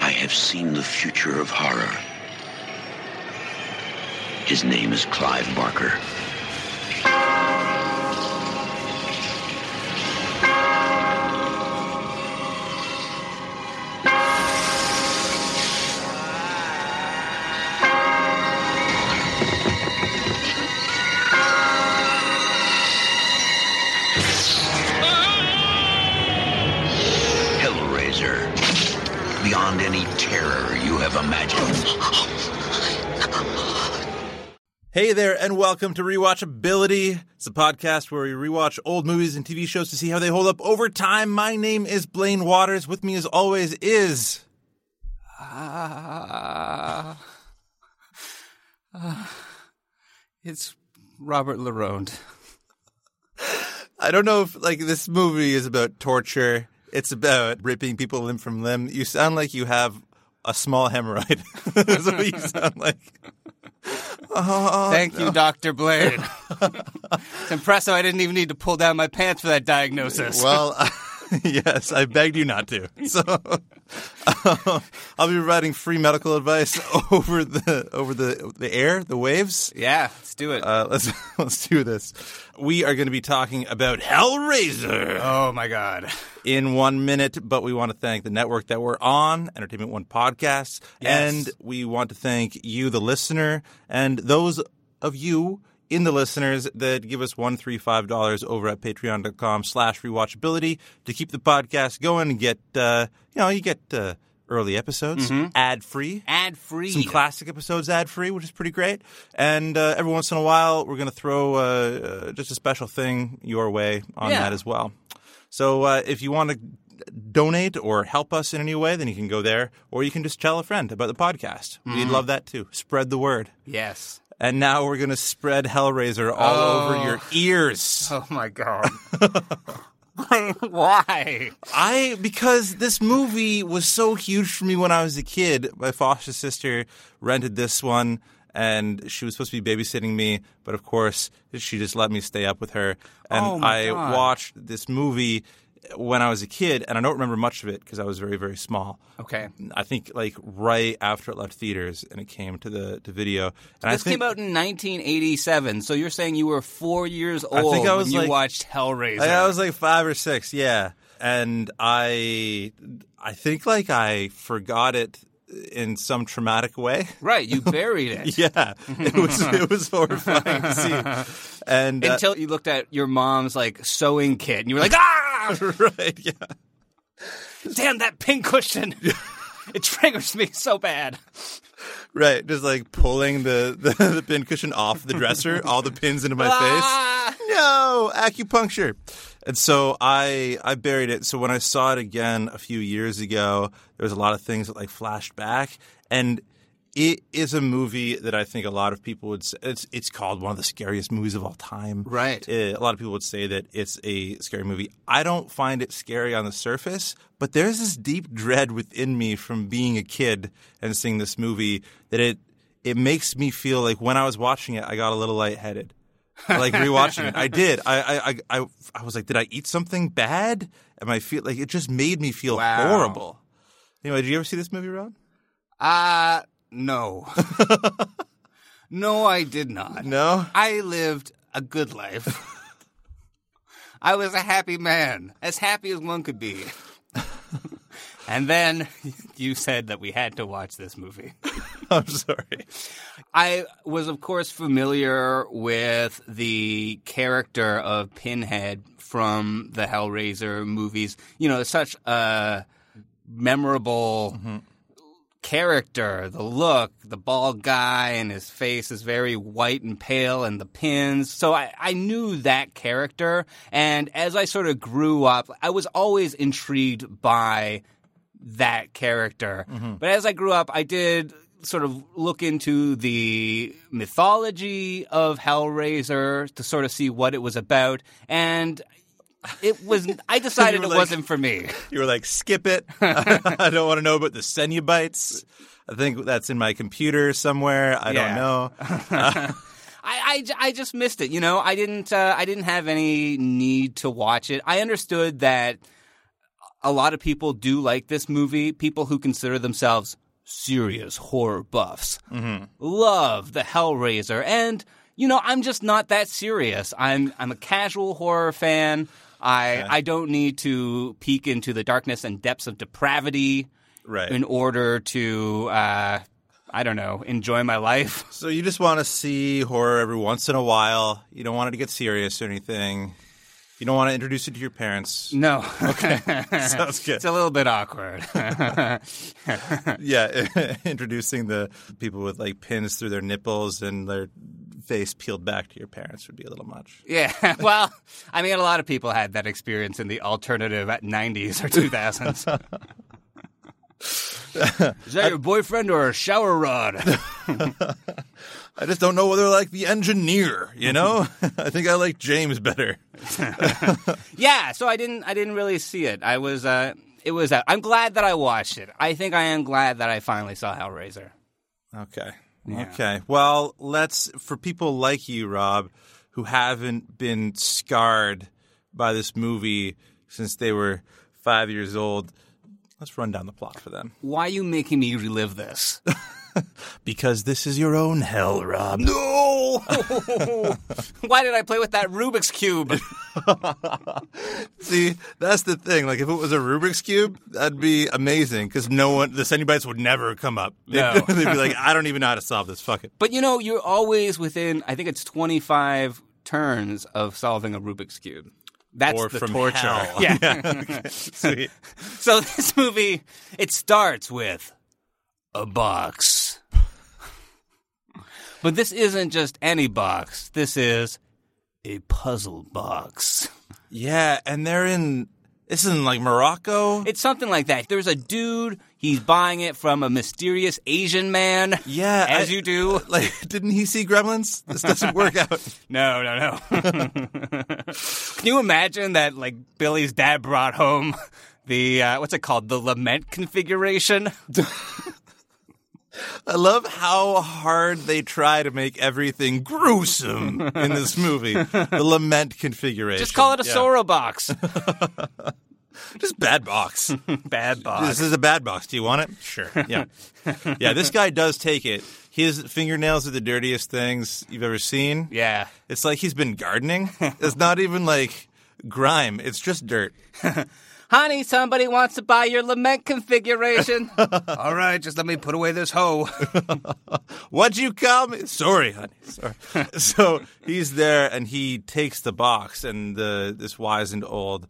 I have seen the future of horror. His name is Clive Barker. Hellraiser. Beyond any terror you have imagined. Hey there, and welcome to Rewatchability. It's a podcast where we rewatch old movies and TV shows to see how they hold up over time. My name is Blaine Waters. With me, as always, is. Uh, uh, it's Robert Laronde. I don't know if like this movie is about torture. It's about ripping people limb from limb. You sound like you have a small hemorrhoid. That's what you sound like. Oh, Thank you, Dr. Blaine. it's impressive I didn't even need to pull down my pants for that diagnosis. Well, yes, I begged you not to. So uh, I'll be providing free medical advice over the over the the air, the waves. yeah, let's do it. Uh, let's let's do this. We are going to be talking about Hellraiser oh, my God. in one minute, but we want to thank the network that we're on, Entertainment One Podcasts, Yes. and we want to thank you, the listener, and those of you in the listeners that give us one, three, five dollars over at patreon.com slash rewatchability to keep the podcast going and get uh, you know, you get uh, early episodes ad free Ad free. some classic episodes ad free, which is pretty great. And uh, every once in a while, we're going to throw uh, uh, just a special thing your way on Yeah. that as well. So uh, if you want to donate or help us in any way, then you can go there, or you can just tell a friend about the podcast. Mm-hmm. We'd love that too. Spread the word. Yes. And now we're going to spread Hellraiser all Oh. over your ears. Oh, my God. Why? I because this movie was so huge for me when I was a kid. My foster sister rented this one and she was supposed to be babysitting me, but of course she just let me stay up with her. And Oh, I watched this movie when I was a kid, and I don't remember much of it because I was very very small. Okay. I think like right after it left theaters and it came to the to video. And This I think, came out in 1987, so you're saying you were four years old think I was when you watched Hellraiser. I, I was like five or six, yeah. And I, I think like I forgot it in some traumatic way. right, you buried it. Yeah, it was it was horrifying to see. And uh, Until you looked at your mom's like sewing kit and you were like, ah, right, yeah, damn that pin cushion. it triggers me so bad. right, just like pulling the the, the pin cushion off the dresser, all the pins into my Ah. face. No acupuncture. And so I I buried it. So when I saw it again a few years ago, there was a lot of things that like flashed back, and it is a movie that I think a lot of people would say it's it's called one of the scariest movies of all time. Right. Uh, a lot of people would say that it's a scary movie. I don't find it scary on the surface, but there's this deep dread within me from being a kid and seeing this movie that it it makes me feel like when I was watching it, I got a little lightheaded. Like rewatching it, I did. I, I I I was like, did I eat something bad? Am I feel like it just made me feel Wow. horrible. Anyway, did you ever see this movie, Ron? Uh, no. no, I did not. No. I lived a good life. I was a happy man, as happy as one could be. And then you said that we had to watch this movie. I'm sorry. I was, of course, familiar with the character of Pinhead from the Hellraiser movies. You know, such a memorable mm-hmm. character. The look, the bald guy, and his face is very white and pale, and the pins. So I, I knew that character. And as I sort of grew up, I was always intrigued by that character. But as I grew up, I did sort of look into the mythology of Hellraiser to sort of see what it was about. And it was, I decided it like- wasn't for me. You were like, skip it. I don't want to know about the Cenobites. I think that's in my computer somewhere. I Yeah. don't know. I, I, I just missed it. You know, I didn't uh, I didn't have any need to watch it. I understood that a lot of people do like this movie. People who consider themselves serious horror buffs love the Hellraiser, and you know, I'm just not that serious. I'm I'm a casual horror fan. I I don't need to peek into the darkness and depths of depravity Right. in order to. Uh, I don't know, enjoy my life. So you just want to see horror every once in a while. You don't want it to get serious or anything. You don't want to introduce it to your parents. No. Okay. Sounds good. It's a little bit awkward. Yeah, introducing the people with like pins through their nipples and their face peeled back to your parents would be a little much. yeah. Well, I mean, a lot of people had that experience in the alternative at 90s or 2000s. Is that your boyfriend or a shower rod? I just don't know whether I like the engineer, you know? I think I like James better. yeah, so I didn't I didn't really see it. I was uh it was uh, I'm glad that I watched it. I think I am glad that I finally saw Hellraiser. Okay. Yeah. Okay. Well, let's for people like you, Rob, who haven't been scarred by this movie since they were five years old. Let's run down the plot for them. Why are you making me relive this? Because this is your own hell, Rob. No! Why did I play with that Rubik's cube? See, that's the thing. Like, if it was a Rubik's cube, that'd be amazing. Because no one, the Cenobites would never come up. They'd, No. they'd be like, I don't even know how to solve this. Fuck it. But you know, you're always within, I think it's 25 turns of solving a Rubik's Cube. That's Or the from torture. hell. Yeah. okay. Sweet. so this movie, it starts with a box. but this isn't just any box. This is a puzzle box. Yeah, and they're in. This is in like Morocco. It's something like that. There's a dude, he's buying it from a mysterious Asian man. yeah, As I- you do. Like, didn't he see Gremlins? This doesn't work out. No, no, no. Can you imagine that like Billy's dad brought home the uh, what's it called? The lament configuration? I love how hard they try to make everything gruesome in this movie. The lament configuration. Just call it a Yeah. Sora box. Just bad box. Bad box. This is a bad box. Do you want it? Sure. Yeah. yeah, this guy does take it. His fingernails are the dirtiest things you've ever seen. Yeah. It's like he's been gardening. It's not even like grime, it's just dirt. Honey, somebody wants to buy your lament configuration. All right, just let me put away this hoe. What'd you call me? Sorry, honey. Sorry. so he's there and he takes the box, and the this wizened old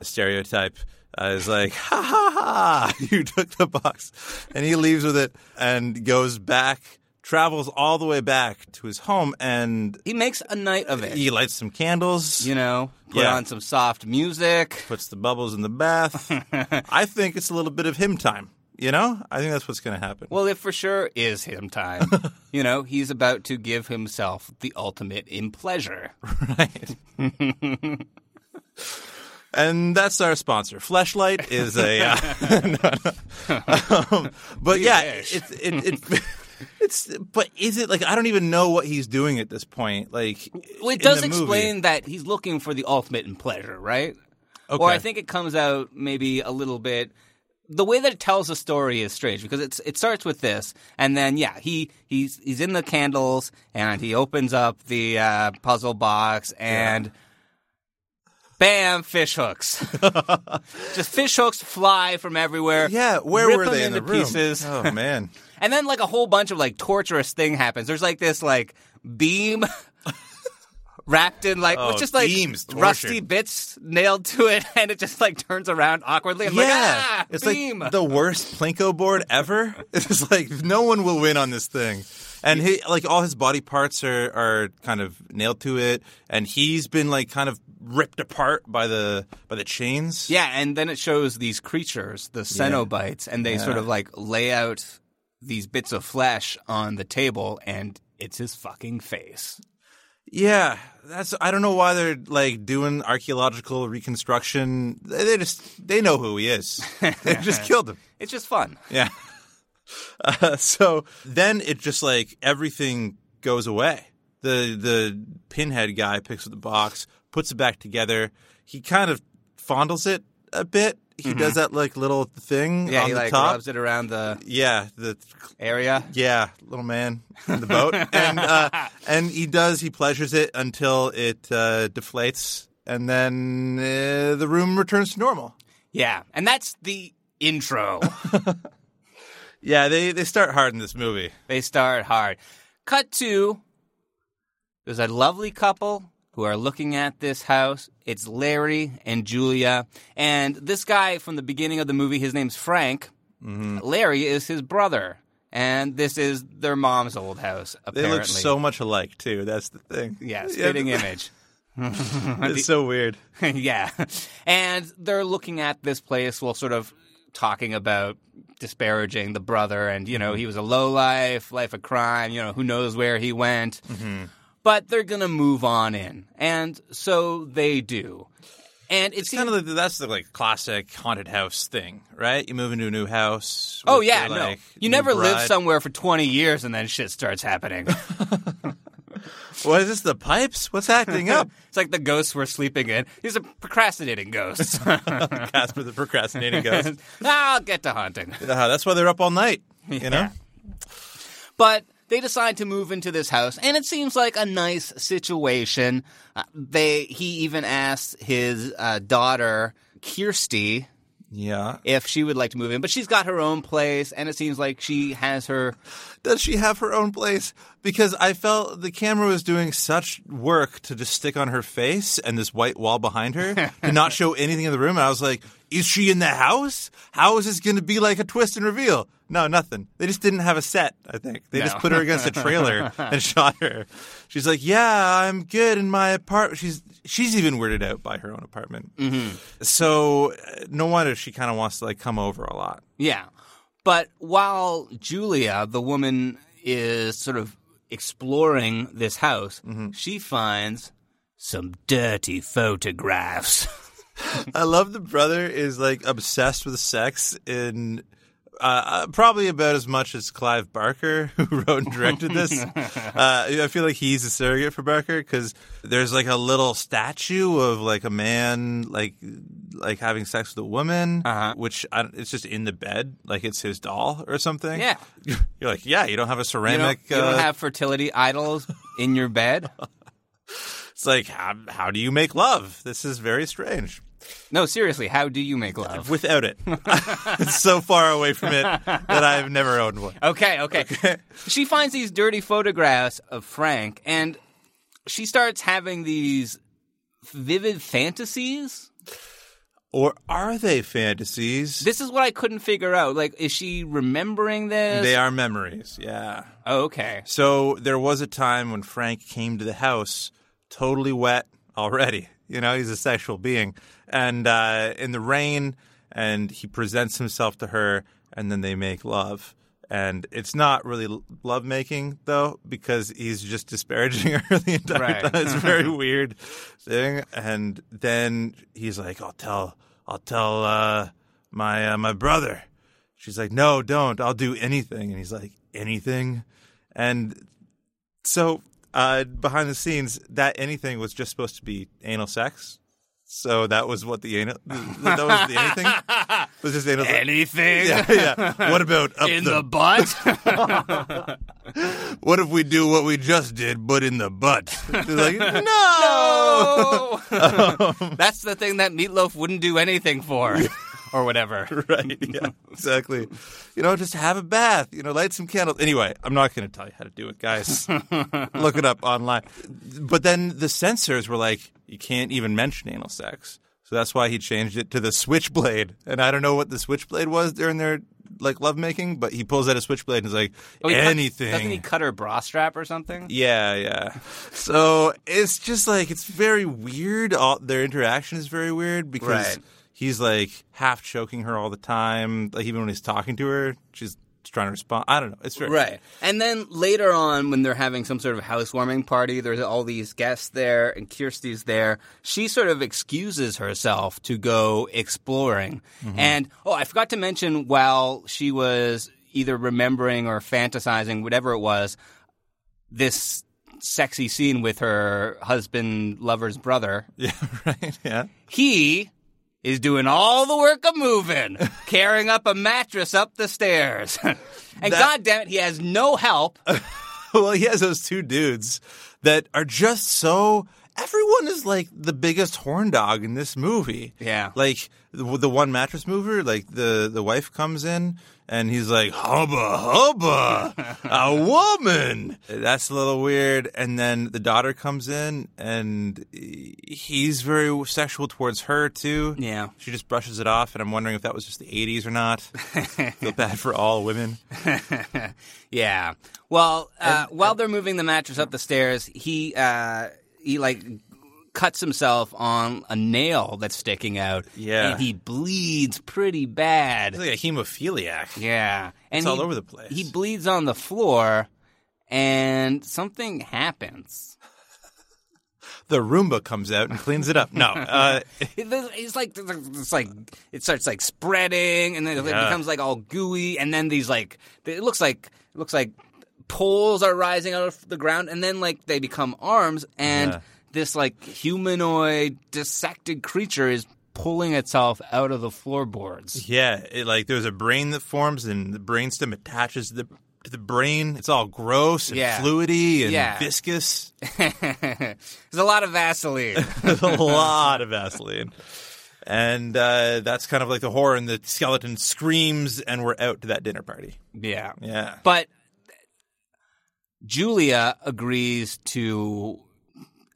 stereotype is like, ha ha ha, you took the box. And he leaves with it and goes back, travels all the way back to his home, and He makes a night of it. he lights some candles. You know, put Yeah. on some soft music. puts the bubbles in the bath. I think it's a little bit of him time. You know, I think that's what's going to happen. Well, it for sure is him time. you know, he's about to give himself the ultimate in pleasure. right. and that's our sponsor. Fleshlight is a, uh, no, no. Um, but yeah, it's it, it, it's. But is it like I don't even know what he's doing at this point? Like, Well, it does explain that he's looking for the ultimate in pleasure, right? Okay. Or I think it comes out maybe a little bit. The way that it tells the story is strange because it's it starts with this, and then yeah, he he's he's in the candles and he opens up the uh, puzzle box and Bam, fish hooks. Just fish hooks fly from everywhere. Yeah, where were they in the room? pieces. Oh man. And then like a whole bunch of like torturous thing happens. There's like this like beam wrapped in like Oh, with just like beams, rusty bits nailed to it, and it just like turns around awkwardly. I'm like, ah, it's beam. like the worst plinko board ever. It's like no one will win on this thing. And he like all his body parts are are kind of nailed to it, and he's been like kind of ripped apart by the by the chains. yeah, and then it shows these creatures, the Cenobites, and they sort of like lay out these bits of flesh on the table, and it's his fucking face. Yeah, that's I don't know why they're like doing archaeological reconstruction. They, they just they know who he is. They just killed him. It's just fun. Yeah. Uh, so then it just like everything goes away. The the pinhead guy picks up the box, puts it back together. He kind of fondles it a bit. He does that like little thing Mm-hmm. Yeah, on he the like top. rubs it around the Yeah, the area. yeah, little man in the boat, and uh, and he does he pleasures it until it uh, deflates, and then uh, the room returns to normal. Yeah, and that's the intro. Yeah, they they start hard in this movie. they start hard. Cut to there's a lovely couple who are looking at this house. It's Larry and Julia. And this guy from the beginning of the movie, his name's Frank. Mm-hmm. Larry is his brother. And this is their mom's old house, apparently. They look so much alike too. That's the thing. Yeah, spitting image. It's so weird. yeah. And they're looking at this place while sort of talking about disparaging the brother and, you know, he was a low life, life of crime, you know, who knows where he went. But they're going to move on in. And so they do. And it It's seems kind of like, that's the like classic haunted house thing, right? You move into a new house. Oh yeah, your, no. You never live somewhere for 20 years and then shit starts happening. What is this? The pipes? What's acting up? it's like the ghosts we're sleeping in. These are procrastinating ghosts. Casper the procrastinating ghost. I'll get to haunting. Uh, that's why they're up all night. You know. But they decide to move into this house, and it seems like a nice situation. Uh, they he even asks his uh, daughter Kirsty Yeah. if she would like to move in, but she's got her own place, and it seems like she has her. Does she have her own place? Because I felt the camera was doing such work to just stick on her face and this white wall behind her to not show anything in the room. And I was like, is she in the house? How is this going to be like a twist and reveal? No, nothing. They just didn't have a set, I think. They just put her against a trailer and shot her. She's like, yeah, I'm good in my apartment. She's she's even weirded out by her own apartment. Mm-hmm. So uh, no wonder she kind of wants to like come over a lot. Yeah, but while Julia, the woman, is sort of exploring this house, she finds some dirty photographs. I love the brother is like obsessed with sex in uh, uh, probably about as much as Clive Barker, who wrote and directed this. uh, I feel like he's a surrogate for Barker because there's like a little statue of like a man like like having sex with a woman, Uh-huh. which I, don't- it's just in the bed, like it's his doll or something. Yeah. you're like, yeah, you don't have a You don't, ceramic. you don't uh, have fertility idols in your bed? it's like how, how do you make love? This is very strange. No, seriously, how do you make love? Without it, it's so far away from it that I've never owned one. Okay, okay. she finds these dirty photographs of Frank and she starts having these vivid fantasies. Or are they fantasies? This is what I couldn't figure out. Like, is she remembering this? they are memories, yeah. Oh, okay. So there was a time when Frank came to the house totally wet already. You know, he's a sexual being. And uh, in the rain, and he presents himself to her, and then they make love. And it's not really love making, though, because he's just disparaging her the entire Right. time. It's a very weird thing. And then he's like, I'll tell, I'll tell uh, my, uh, my brother. She's like, no, don't. I'll do anything. And he's like, anything? And so uh, behind the scenes, that anything was just supposed to be anal sex. So that was what the anal. That was the anything. Was just anal. Anything Yeah, yeah. What about up in the, the butt? What if we do what we just did, but in the butt? Like, no. no. That's the thing that Meatloaf wouldn't do anything for, or whatever. right. Yeah. Exactly. You know, just have a bath. You know, light some candles. Anyway, I'm not going to tell you how to do it, guys. Look it up online. But then the censors were like, you can't even mention anal sex. So that's why he changed it to the switchblade. And I don't know what the switchblade was during their like lovemaking, but he pulls out a switchblade and is like, Oh, he cut- anything. doesn't he cut her bra strap or something? Yeah, yeah. So it's just like it's very weird. All their interaction is very weird because Right. He's like half choking her all the time. Like even when he's talking to her, she's trying to respond. I don't know. It's very Right. And then later on, when they're having some sort of housewarming party, there's all these guests there, and Kirsty's there. She sort of excuses herself to go exploring. Mm-hmm. And, oh, I forgot to mention while she was either remembering or fantasizing, whatever it was, this sexy scene with her husband, lover's brother. Yeah, right. Yeah. He is doing all the work of moving, carrying up a mattress up the stairs. and That- God damn it, he has no help. well, he has those two dudes that are just so. Everyone is like the biggest horn dog in this movie. Yeah. like the, the one mattress mover. Like the the wife comes in and he's like hubba hubba, a woman. That's a little weird. And then the daughter comes in and he's very sexual towards her too. Yeah. she just brushes it off, and I'm wondering if that was just the '80s or not. Feel bad for all women. Yeah. Well, uh, while they're moving the mattress up the stairs, he uh, he like cuts himself on a nail that's sticking out. Yeah. and he bleeds pretty bad. He's like a hemophiliac. Yeah, and It's all over the place. He bleeds on the floor, and something happens. the Roomba comes out and cleans it up. No, uh, It- It's like it's like it starts like spreading, and then it Yeah. becomes like all gooey, and then these like it looks like it looks like poles are rising out of the ground, and then like they become arms, and Yeah. This like humanoid dissected creature is pulling itself out of the floorboards. yeah, it, like there's a brain that forms, and the brainstem attaches to the to the brain. It's all gross and Yeah. fluidy and Yeah. viscous. There's a lot of Vaseline. There's a lot of Vaseline. And uh, that's kind of like the horror, and the skeleton screams, and we're out to that dinner party. yeah. Yeah. But Julia agrees to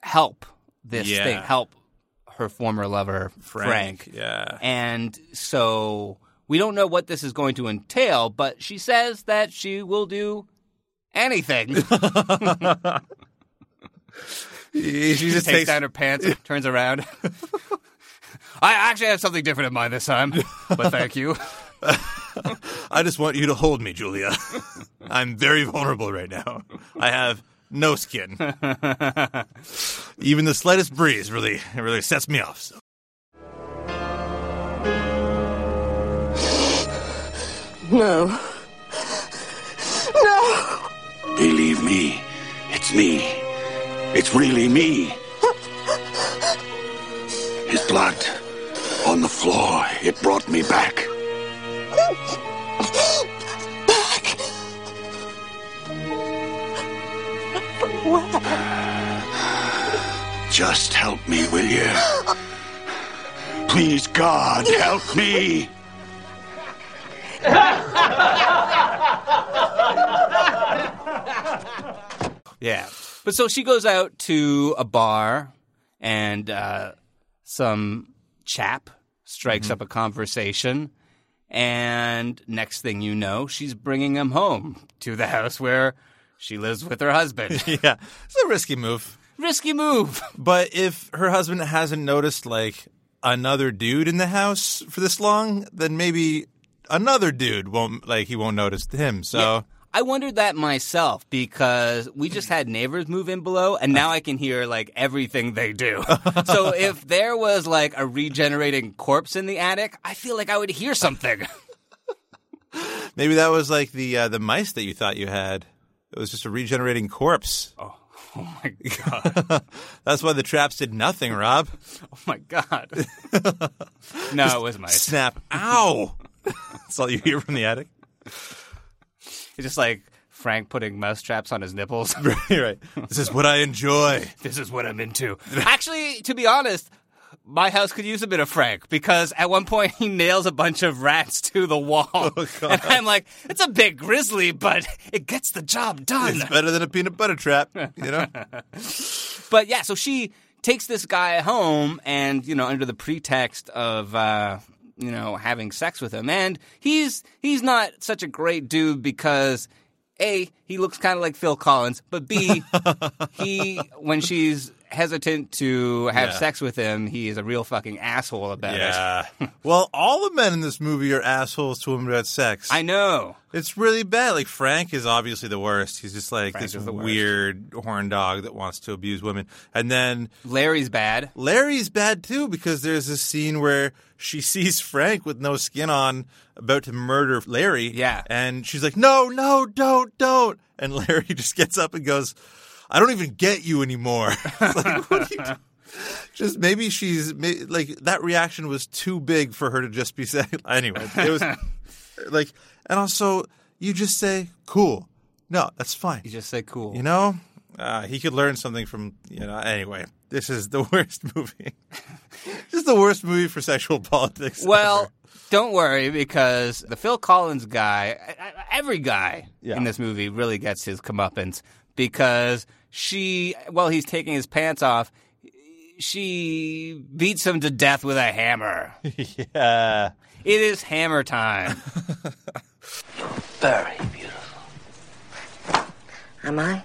help this Yeah. thing, help her former lover, Frank. Yeah. And so we don't know what this is going to entail, but she says that she will do anything. She just Takes takes down her pants, and turns around. I actually have something different in mind this time, but thank you. I just want you to hold me, Julia. I'm very vulnerable right now. I have no skin. Even the slightest breeze really really sets me off. So. No. No! Believe me, it's me. It's really me. His blood on the floor, it brought me back. Back! Just help me, will you? Please, God, help me. Yeah. But so she goes out to a bar and uh, some chap strikes up a conversation. And next thing you know, she's bringing him home to the house where she lives with her husband. Yeah, it's a risky move. Risky move. But if her husband hasn't noticed like another dude in the house for this long, then maybe another dude won't like he won't notice him. So I wondered that myself because we just had neighbors move in below and now I can hear like everything they do. so if there was like a regenerating corpse in the attic, I feel like I would hear something. maybe that was like the uh, the mice that you thought you had. It was just a regenerating corpse. Oh. Oh my god. That's why the traps did nothing, Rob. Oh my god. no, it was mice. Snap. Ow. That's all you hear from the attic. It's just like Frank putting mouse traps on his nipples. right, right. This is what I enjoy. this is what I'm into. Actually, to be honest, my house could use a bit of Frank because at one point he nails a bunch of rats to the wall. and I'm like, it's a bit grisly, but it gets the job done. It's better than a peanut butter trap, you know? But yeah, so she takes this guy home and, you know, under the pretext of, uh, you know, having sex with him. And he's, he's not such a great dude because A, he looks kind of like Phil Collins, but B, he, when she's hesitant to have Yeah. sex with him, he is a real fucking asshole about it. Yeah. well, all the men in this movie are assholes to women about sex. I know. It's really bad. Like Frank is obviously the worst. He's just like Frank this the weird horn dog that wants to abuse women. And then Larry's bad. Larry's bad too because there's this scene where she sees Frank with no skin on about to murder Larry. Yeah. And she's like, "No, no, don't, don't." And Larry just gets up and goes, "I don't even get you anymore." Like, what are you do- Just maybe she's like that reaction was too big for her to just be saying. Anyway, it was like, and also you just say, "Cool." No, that's fine. You just say cool. You know, uh, he could learn something from you know. Anyway, this is the worst movie. this is the worst movie for sexual politics. Well, ever. don't worry because the Phil Collins guy, every guy Yeah. in this movie really gets his comeuppance because she, while he's taking his pants off, she beats him to death with a hammer. yeah, It is hammer time. Very beautiful. Am I?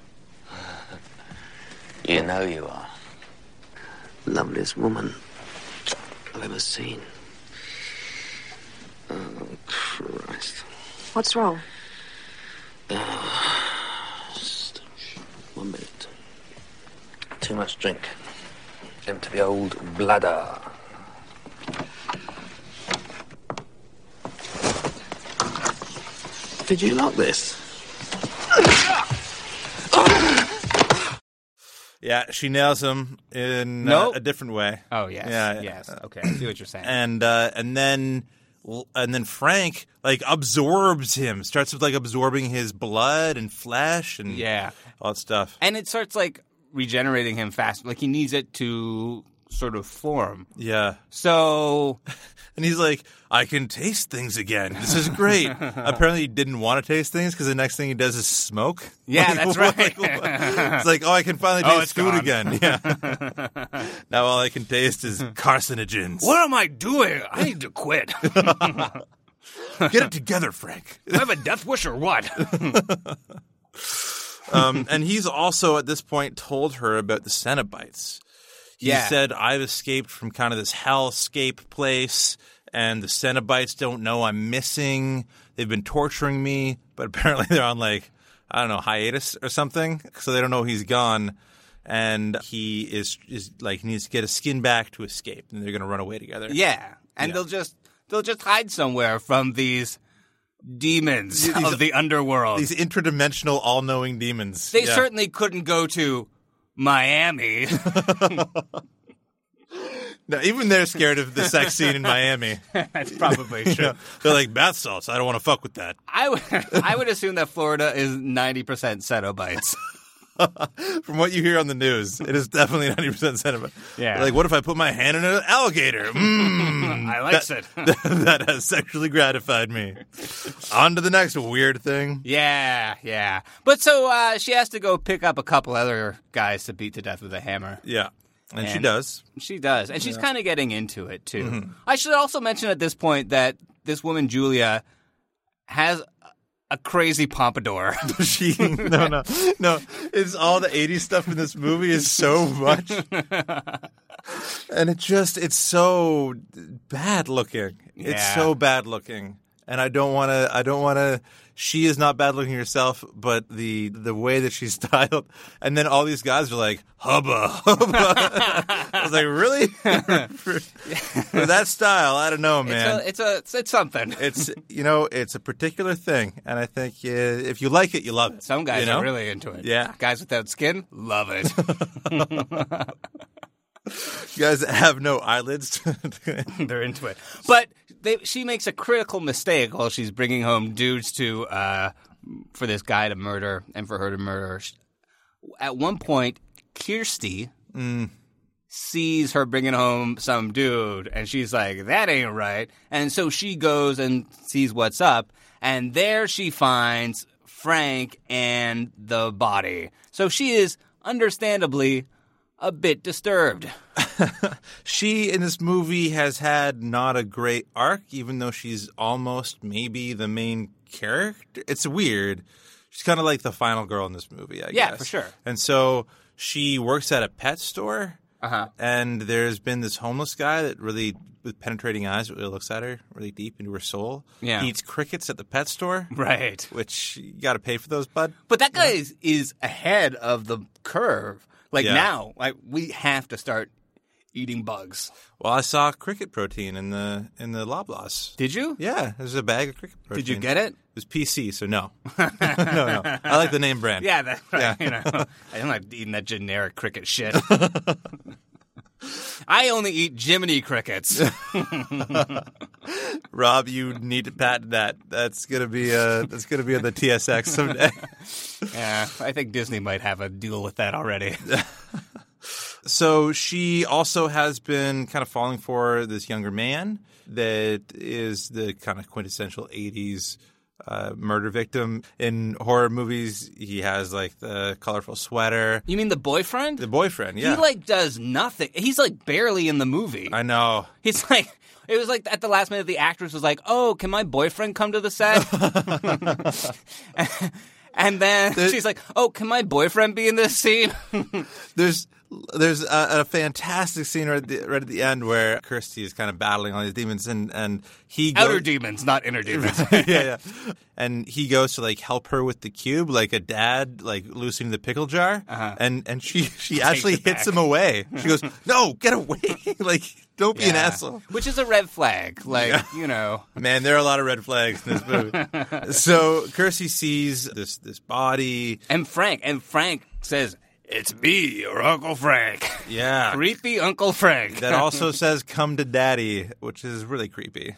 You know you are. Loveliest woman I've ever seen. Oh, Christ. What's wrong? Just one minute. Too much drink. Empty the old bladder. Did you lock this? yeah. She nails him in uh, a different way. Oh yes, Yeah, yes. Okay, I see what you're saying. and uh, and then and then Frank like absorbs him, starts with like absorbing his blood and flesh and Yeah. all that stuff. and it starts like regenerating him fast. Like he needs it to sort of form. Yeah. So And he's like, I can taste things again. This is great. Apparently, he didn't want to taste things because the next thing he does is smoke. Yeah, Like, that's what- right. like, it's like, oh, I can finally Oh, taste it's food gone. again. Yeah. now all I can taste is carcinogens. what am I doing? I need to quit. Get it together, Frank. Do I have a death wish or what? Um, and he's also at this point told her about the Cenobites. He Yeah. said, I've escaped from kind of this hellscape place, and the Cenobites don't know I'm missing. They've been torturing me, but apparently they're on like, I don't know, hiatus or something. So they don't know he's gone. And he is, is like, he needs to get his skin back to escape, and they're going to run away together. yeah, and Yeah. they'll just they'll just hide somewhere from these demons of the underworld. These interdimensional, all knowing demons. they Yeah. certainly couldn't go to Miami. No, even they're scared of the sex scene in Miami. That's probably true. they're like, bath salts. I don't want to fuck with that. I would would assume that Florida is ninety percent Cenobites. From what you hear on the news, it is definitely 90% sentiment. Yeah. Like, what if I put my hand in an alligator? Mm, I likes it. that has sexually gratified me. On to the next weird thing. Yeah, yeah. But so uh, she has to go pick up a couple other guys to beat to death with a hammer. Yeah. And, she does. She does, and she's kind of getting into it too. Mm-hmm. I should also mention at this point that this woman Julia has a crazy pompadour. She no no no. It's all the 80s stuff in this movie is so much. And it just it's so bad looking. It's Yeah. so bad looking. And I don't want to. I don't want to. She is not bad looking herself, but the the way that she's styled, and then all these guys are like hubba hubba. I was like, really? for, for that style, I don't know, man. It's a, it's a it's, something. It's you know it's a particular thing, and I think uh, if you like it, you love it. Some guys you know? are really into it. Yeah. Guys without skin love it. You guys have no eyelids. They're into it. But they, she makes a critical mistake while she's bringing home dudes to uh, for this guy to murder and for her to murder. At one point, Kirsty sees her bringing home some dude, and she's like, "That ain't right." And so she goes and sees what's up, and there she finds Frank and the body. So she is understandably a bit disturbed. she in this movie has had not a great arc, even though she's almost maybe the main character. It's weird. She's kind of like the final girl in this movie, I Yeah, guess. for sure. And so she works at a pet store. Uh-huh. And there's been this homeless guy that really, with penetrating eyes, really looks at her really deep into her soul. Yeah. He eats crickets at the pet store, Right. which you got to pay for those, bud. But that guy is, is ahead of the curve. Like Yeah. now, like we have to start eating bugs. Well, I saw cricket protein in the in the Loblaws. Did you? Yeah, there's a bag of cricket protein. Did you get it? It was PC, so no. no, no. I like the name brand. Yeah, that's right. Yeah. You know, I'm not like eating that generic cricket shit. I only eat Jiminy crickets. Rob, you need to patent that. That's gonna be uh that's gonna be on the TSX someday. yeah, I think Disney might have a deal with that already. so she also has been kind of falling for this younger man that is the kind of quintessential '80s uh, murder victim in horror movies. He has like the colorful sweater, You mean the boyfriend? the boyfriend. Yeah, He like does nothing. He's like barely in the movie. I know. He's like, it was like at the last minute, the actress was like, "Oh, can my boyfriend come to the set?" and then she's like, "Oh, can my boyfriend be in this scene?" There's there's a, a fantastic scene right at, the, right at the end where Kirsty is kind of battling all these demons, and and he goes, Outer demons, not inner demons. yeah, yeah. And he goes to like help her with the cube, like a dad, like loosening the pickle jar, uh-huh. and and she she actually hits back. him away. She goes, "No, get away! like, don't be an asshole." Which is a red flag. Like, you know. Man, there are a lot of red flags in this movie. so Kirsty sees this this body. And Frank, and Frank says, "It's me, your Uncle Frank." Yeah. Creepy Uncle Frank. That also says "Come to Daddy," which is really creepy.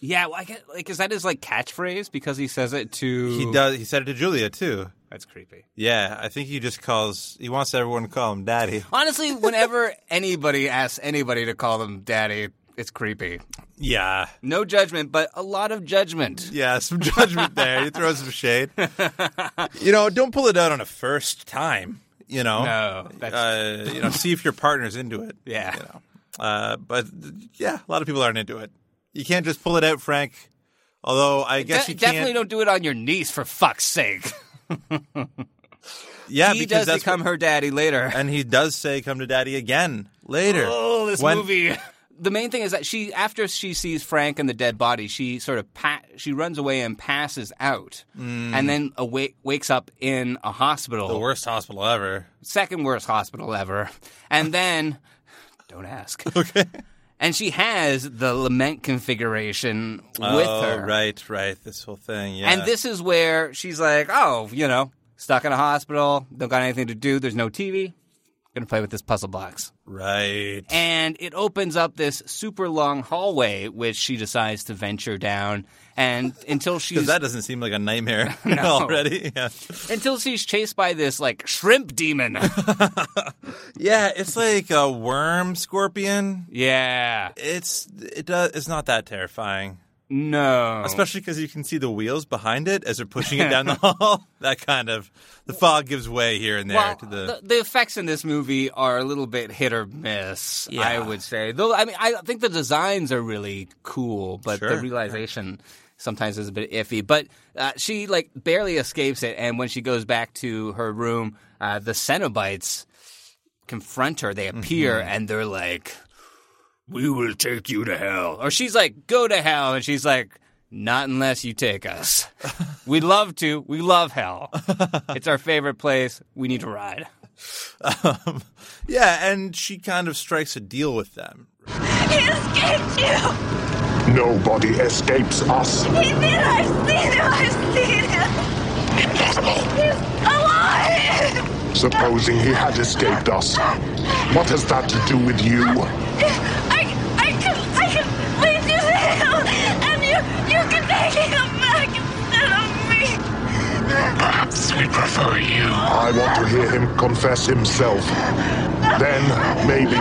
yeah, well, I get, like, is that his like catchphrase? Because he says it to. He does. He said it to Julia too. That's creepy. Yeah, I think he just calls. He wants everyone to call him Daddy. Honestly, whenever anybody asks anybody to call them daddy, it's creepy. Yeah, No judgment, but a lot of judgment. yeah, some judgment there. You throw some shade. You know, don't pull it out on a first time. You know, No, that's- uh, you know, see if your partner's into it. Yeah. you know, uh, but yeah, a lot of people aren't into it. You can't just pull it out, Frank. Although I guess De- you can't. definitely don't do it on your niece, for fuck's sake. Yeah, he because does that's become what- her daddy later. and he does say, "Come to Daddy" again later. Oh, this When- movie. The main thing is that she, after she sees Frank and the dead body, she sort of pa- she runs away and passes out, and then awake, wakes up in a hospital, Mm. The worst hospital ever. second worst hospital ever, and then don't ask. Okay. And she has the lament configuration with oh, her, right, right. This whole thing, yeah. And this is where she's like, oh, you know, stuck in a hospital, don't got anything to do, there's no TV, gonna play with this puzzle box. right. And it opens up this super long hallway, which she decides to venture down. And until she's that doesn't seem like a nightmare already. Yeah. until she's chased by this like shrimp demon. yeah, it's like a worm scorpion. yeah, It's it does it's not that terrifying, no, especially because you can see the wheels behind it as they're pushing it down the hall. That kind of the fog gives way here and there Well, to the. the, the effects in this movie are a little bit hit or miss, Yeah. I would say. Though, I mean, I think the designs are really cool, but the Sure. realization sometimes is a bit iffy. But uh, she like barely escapes it, and when she goes back to her room, uh, the Cenobites confront her. They appear, Mm-hmm. and they're like, "We will take you to hell," or she's like, "Go to hell," and she's like. Not unless you take us. We'd love to. We love hell. It's our favorite place. We need to ride. Um, yeah, and she kind of strikes a deal with them. He escaped you! Nobody escapes us. He did! I've seen him! I've seen him! Impossible. He's alive! Supposing he had escaped us. What has that to do with you? Perhaps we prefer you. I want to hear him confess himself. Then, maybe.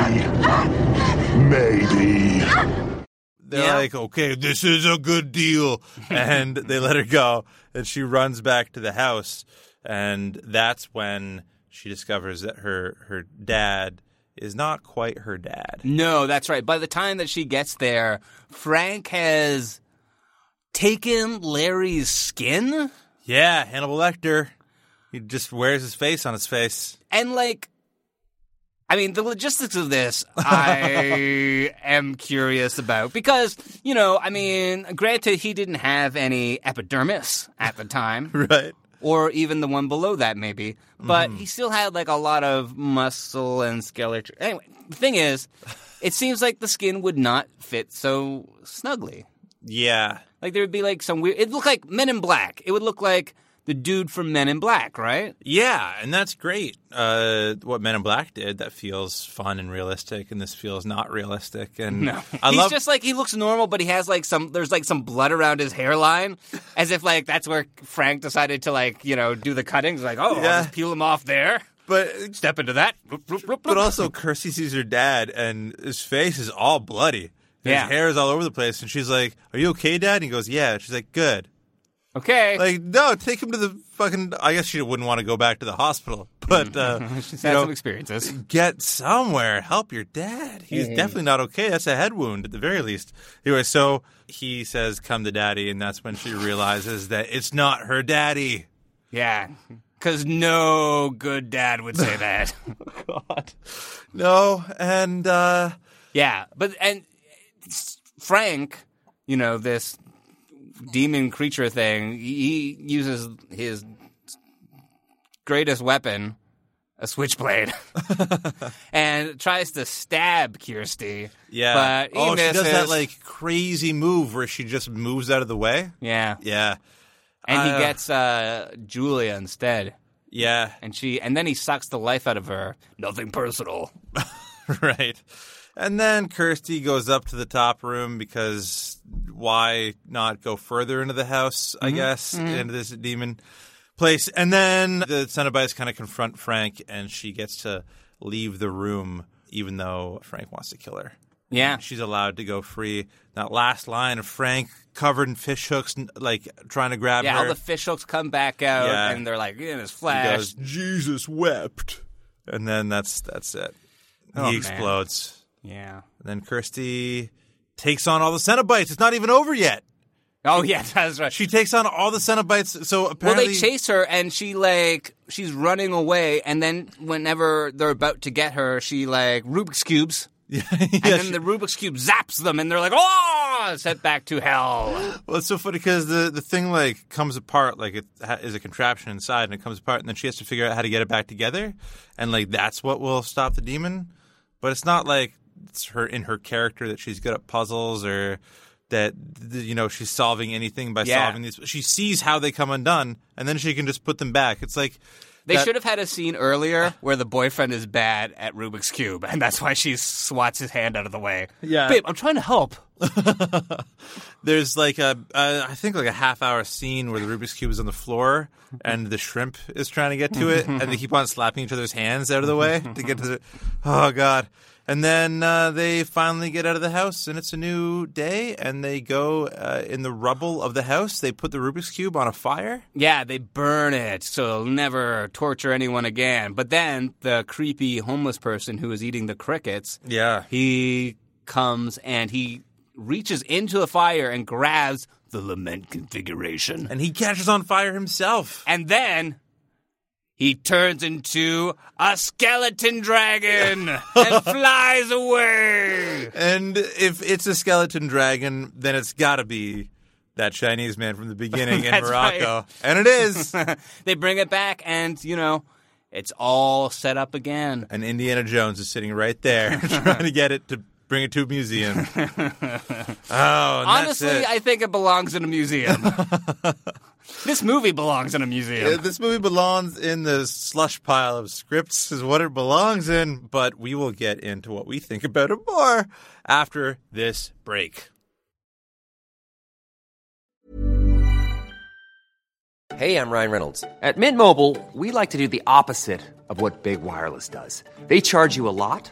Maybe. They're Yeah. like, okay, this is a good deal. And they let her go. And she runs back to the house. And that's when she discovers that her, her dad is not quite her dad. No, that's right. By the time that she gets there, Frank has taken Larry's skin Yeah, Hannibal Lecter. He just wears his face on his face. and like I mean, the logistics of this, I am curious about because, you know, I mean, granted, he didn't have any epidermis at the time, Right. or even the one below that, maybe, but mm-hmm. he still had like a lot of muscle and skeleton. Anyway, the thing is, it seems like the skin would not fit so snugly. Yeah. Like there would be like some weird. It looked like Men in Black. It would look like the dude from Men in Black, right? Yeah, and that's great. Uh, what Men in Black did that feels fun and realistic, and this feels not realistic. And No, I he's love just like he looks normal, but he has like some. There's like some blood around his hairline, as if like that's where Frank decided to like you know do the cuttings. Like oh, Yeah. I'll just peel him off there. but Step into that. But also Kirsty sees her dad, and his face is all bloody. His Yeah. hair is all over the place, and she's like, "Are you okay, Dad?" And he goes, "Yeah." She's like, "Good." Okay. Like, no, take him to the fucking. I guess she wouldn't want to go back to the hospital, but uh, She's you had know, some experiences. get somewhere. Help your dad. He's definitely not okay. That's a head wound at the very least. Anyway, so he says, "Come to daddy," and that's when she realizes that it's not her daddy. Yeah, because no good dad would say that. God, no, and uh, Yeah, but and Frank, you know this demon creature thing. He uses his greatest weapon, a switchblade, and tries to stab Kirsty. yeah. but he oh, she does that like crazy move where she just moves out of the way. yeah, Yeah, and he Uh, gets uh, Julia instead, yeah, and she and then he sucks the life out of her. Nothing personal. right. And then Kirsty goes up to the top room because why not go further into the house, I mm-hmm. guess, mm-hmm. into this demon place. And then the Cenobites kind of confront Frank and she gets to leave the room even though Frank wants to kill her. Yeah, She's allowed to go free. That last line of Frank covered in fish hooks, like trying to grab yeah. her. All the fish hooks come back out, Yeah. and they're like in his flash. goes, Jesus wept. And then that's that's it. Oh, he man. Yeah. And then Kirsty takes on all the Cenobites. It's not even over yet. Oh yeah, that's right. She takes on all the Cenobites. So apparently, Well, they chase her, and she like she's running away, and then whenever they're about to get her, she like Rubik's cubes, Yeah, and then she- the Rubik's cube zaps them, and they're like, "Oh!" Sent back to hell. well, it's so funny because the the thing like comes apart, like it ha- is a contraption inside, and it comes apart, and then she has to figure out how to get it back together, and like that's what will stop the demon. But it's not like it's her in her character that she's good at puzzles or that you know she's solving anything by Yeah. solving these. She sees how they come undone, and then she can just put them back. It's like They that- should have had a scene earlier where the boyfriend is bad at Rubik's cube, and that's why she swats his hand out of the way. Yeah. babe, I'm trying to help. There's like a, a, I think like a half hour scene where the Rubik's cube is on the floor and the shrimp is trying to get to it, and they keep on slapping each other's hands out of the way to get to the. Oh God! And then uh, they finally get out of the house, and it's a new day, and they go uh, in the rubble of the house. They put the Rubik's cube on a fire. Yeah, they burn it so it'll never torture anyone again. But then the creepy homeless person who is eating the crickets Yeah. he comes and he reaches into the fire and grabs the lament configuration. And he catches on fire himself. And then he turns into a skeleton dragon and flies away. And if it's a skeleton dragon, then it's got to be that Chinese man from the beginning in Morocco. right. And it is. they bring it back, and you know, it's all set up again. and Indiana Jones is sitting right there trying to get it to bring it to a museum. oh, Honestly. I think it belongs in a museum. this movie belongs in a museum. Uh, this movie belongs in the slush pile of scripts, is what it belongs in. But we will get into what we think about it more after this break. Hey, I'm Ryan Reynolds. At Mint Mobile, we like to do the opposite of what Big Wireless does. They charge you a lot,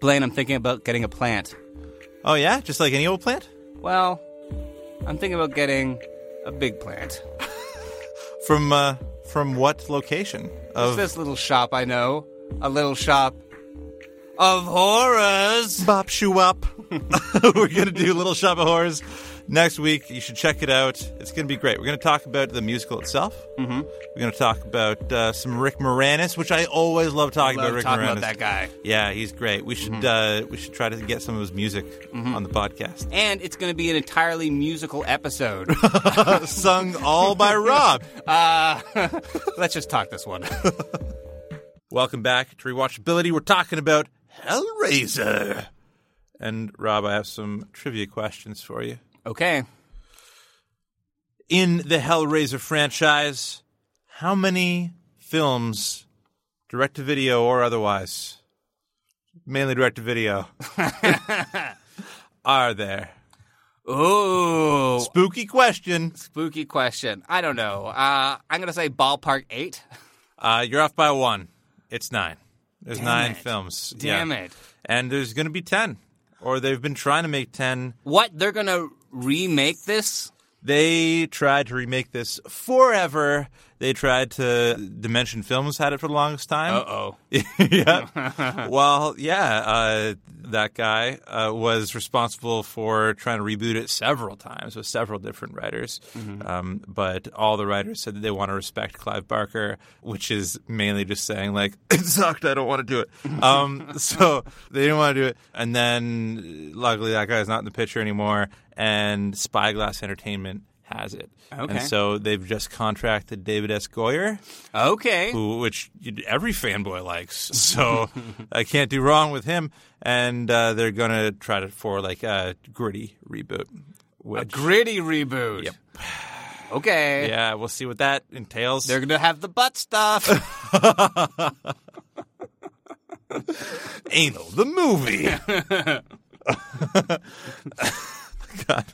Blaine, I'm thinking about getting a plant. Oh, yeah? Just like any old plant? Well, I'm thinking about getting a big plant. From uh, from what location? It's this little shop I know. A little shop of horrors. Bop Shoo Up. We're going to do Little Shop of Horrors next week. You should check it out. It's going to be great. We're going to talk about the musical itself. Mm-hmm. We're going to talk about uh, some Rick Moranis, which I always love talking Love about Rick talking Moranis. about that guy. Yeah, he's great. We should uh, we should try to get some of his music on the podcast. And it's going to be an entirely musical episode. Sung all by Rob. uh, let's just talk this one. Welcome back to Rewatchability. We're talking about Hellraiser. And Rob, I have some trivia questions for you. Okay. In the Hellraiser franchise, how many films, direct to video or otherwise, mainly direct to video, are there? Oh, Spooky question. Spooky question. I don't know. Uh, I'm going to say ballpark eight. Uh, you're off by one. It's nine. There's Damn nine it. films. Damn Yeah. it. And there's going to be 10. Or they've been trying to make 10. What? They're going to remake this? They tried to remake this forever. They tried to. Dimension Films had it for the longest time. Uh oh. yeah. well, yeah. Uh, that guy uh, was responsible for trying to reboot it several times with several different writers. Um, but all the writers said that they want to respect Clive Barker, which is mainly just saying like it sucked. I don't want to do it. Um, so they didn't want to do it. And then luckily that guy's not in the picture anymore. And Spyglass Entertainment has it. Okay. And so they've just contracted David S. Goyer Okay. who, which every fanboy likes. So I can't do wrong with him. And uh, they're gonna try to for like a gritty reboot. A gritty reboot. Yep. Okay. yeah, we'll see what that entails. They're going to have the butt stuff. Anal the movie. God,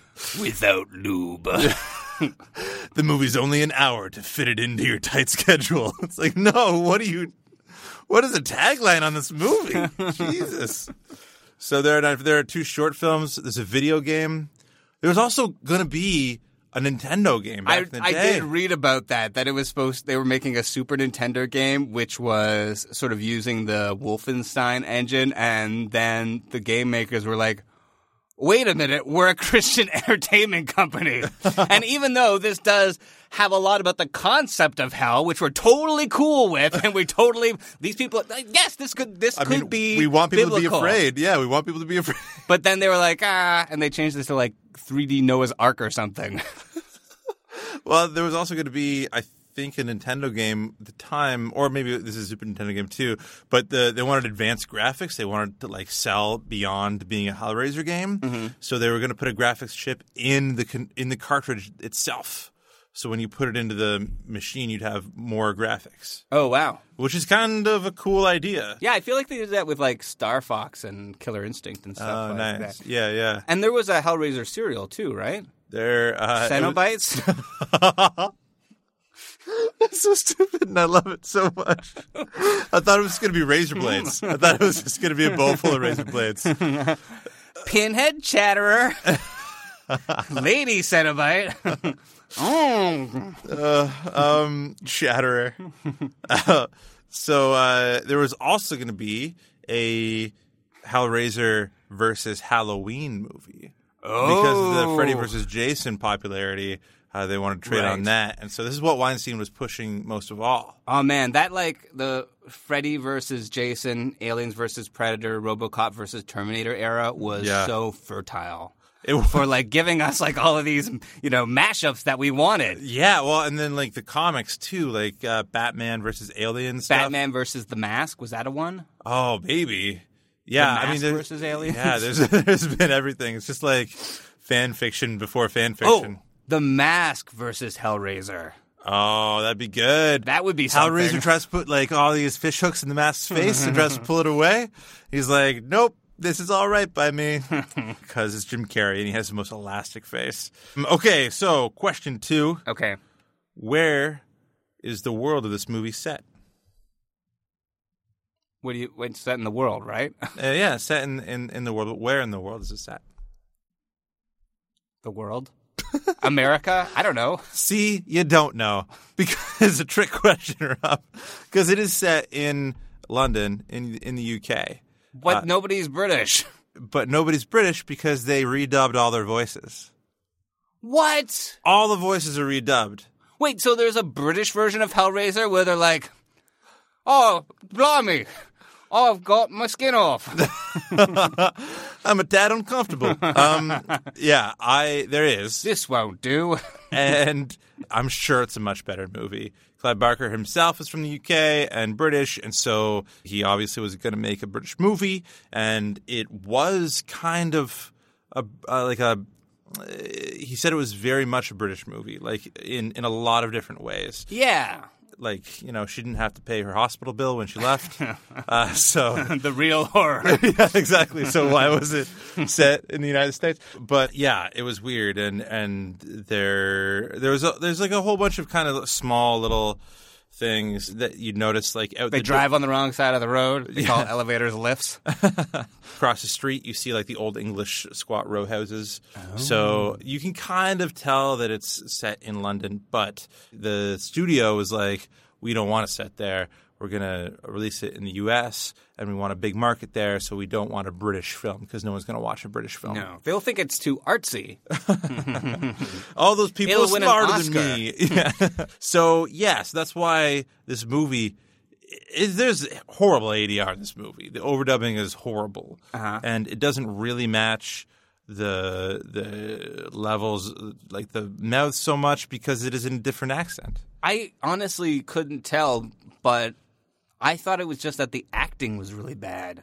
Without lube. the movie's only an hour to fit it into your tight schedule. It's like, no, what are you? What is the tagline on this movie? Jesus. So there are there are two short films. There's a video game. There was also going to be a Nintendo game back I, I did read about that. That it was supposed they were making a Super Nintendo game, which was sort of using the Wolfenstein engine, and then the game makers were like, "Wait a minute, we're a Christian entertainment company." and even though this does have a lot about the concept of hell, which we're totally cool with, and we totally these people, yes, this could this I could mean, be. we want people biblical. to be afraid. Yeah, we want people to be afraid. But then they were like, ah, and they changed this to like 3D Noah's Ark or something. Well, there was also going to be, I think, a Nintendo game at the time, or maybe this is a Super Nintendo game too. But the, they wanted advanced graphics. They wanted to like sell beyond being a Hellraiser game. Mm-hmm. So they were going to put a graphics chip in the in the cartridge itself. So when you put it into the machine, you'd have more graphics, oh wow. which is kind of a cool idea. Yeah, I feel like they did that with like Star Fox and Killer Instinct and stuff Oh, like nice. that. Yeah, yeah. And there was a Hellraiser cereal too, right? They're uh, it was- Cenobites. That's so stupid, and I love it so much. I thought it was going to be razor blades. I thought it was just going to be a bowl full of razor blades. Pinhead Chatterer. Lady Cenobite. Oh. uh, um, Chatterer. Uh, so uh, there was also going to be a Hellraiser versus Halloween movie because of the Freddy Oh. versus Jason popularity. They want to trade on that, and so this is what Weinstein was pushing most of all. Oh man, that like the Freddy versus Jason, Aliens versus Predator, RoboCop versus Terminator era was Yeah. so fertile It for like giving us like all of these you know mashups that we wanted. Yeah, well, and then like the comics too, like uh, Batman versus Aliens. Batman versus the Mask was that a one? Oh, baby. Yeah, I mean, versus Aliens? Yeah, there's there's been everything. It's just like fan fiction before fan Oh, fiction. The Mask versus Hellraiser. Oh, that'd be good. That would be something. Hellraiser tries to put like all these fish hooks in the mask's face and tries to pull it away. He's like, "Nope, this is all right by me," because it's Jim Carrey and he has the most elastic face. Um, Okay, so question two: Okay. Where is the world of this movie set? What do you? What's set in the world, right? Uh, yeah, set in, in in the world. But where in the world is it set? The world, America. I don't know. See, you don't know because it's a trick question, Rob. Because it is set in London, in in the UK, But Uh, nobody's British. but nobody's British because they redubbed all their voices. What? All the voices are redubbed. Wait, so there's a British version of Hellraiser where they're like, "Oh, blimey, I've got my skin off." I'm a tad uncomfortable. um, yeah, I there is, this won't do. and I'm sure it's a much better movie. Clive Barker himself is from the UK and British, and so he obviously was going to make a British movie, and it was kind of a uh, like a. He said it was very much a British movie, like in in a lot of different ways. yeah, Like you know, she didn't have to pay her hospital bill when she left, uh, so the real horror. yeah, exactly. So why was it set in the United States? But yeah, it was weird, and and there there was a, there's like a whole bunch of kind of small little things that you notice like out They the drive on the wrong side of the road. They call elevators lifts. across the street. You see like the old English squat row houses, Oh. so you can kind of tell that it's set in London. But the studio is like, we don't want to set there. We're gonna release it in the U.S. and we want a big market there, so we don't want a British film because no one's gonna watch a British film. No, they'll think it's too artsy. All those people It'll are smarter than me. Yeah. so yes, that's why this movie. Is, there's horrible ADR in this movie. The overdubbing is horrible, Uh-huh. and it doesn't really match the the levels like the mouth so much because it is in a different accent. I honestly couldn't tell, but I thought it was just that the acting was really bad.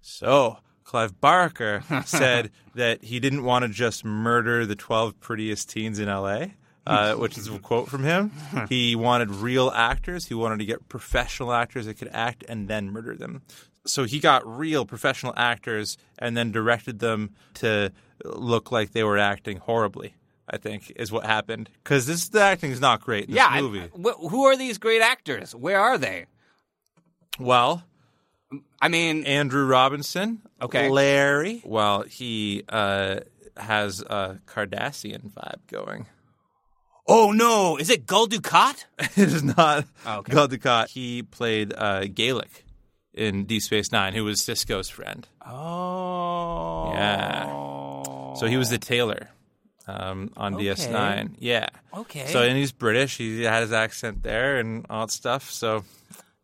So Clive Barker said that he didn't want to just murder the 12 prettiest teens in LA, uh, which is a quote from him. He wanted real actors. He wanted to get professional actors that could act and then murder them. So he got real professional actors and then directed them to look like they were acting horribly. I think is what happened because this the acting is not great in this yeah, I- movie. wh- who are these great actors? Where are they? Well, I mean, Andrew Robinson. Okay. Larry. Well, he uh, has a Cardassian vibe going. oh no, is it Gul Dukat? it is not Oh, okay. Gul Dukat. He played uh, Garak in Deep Space Nine, who was Sisko's friend. Oh, Yeah. So he was the tailor um, on DS9. Yeah. Okay. So and he's British. He had his accent there and all that stuff. So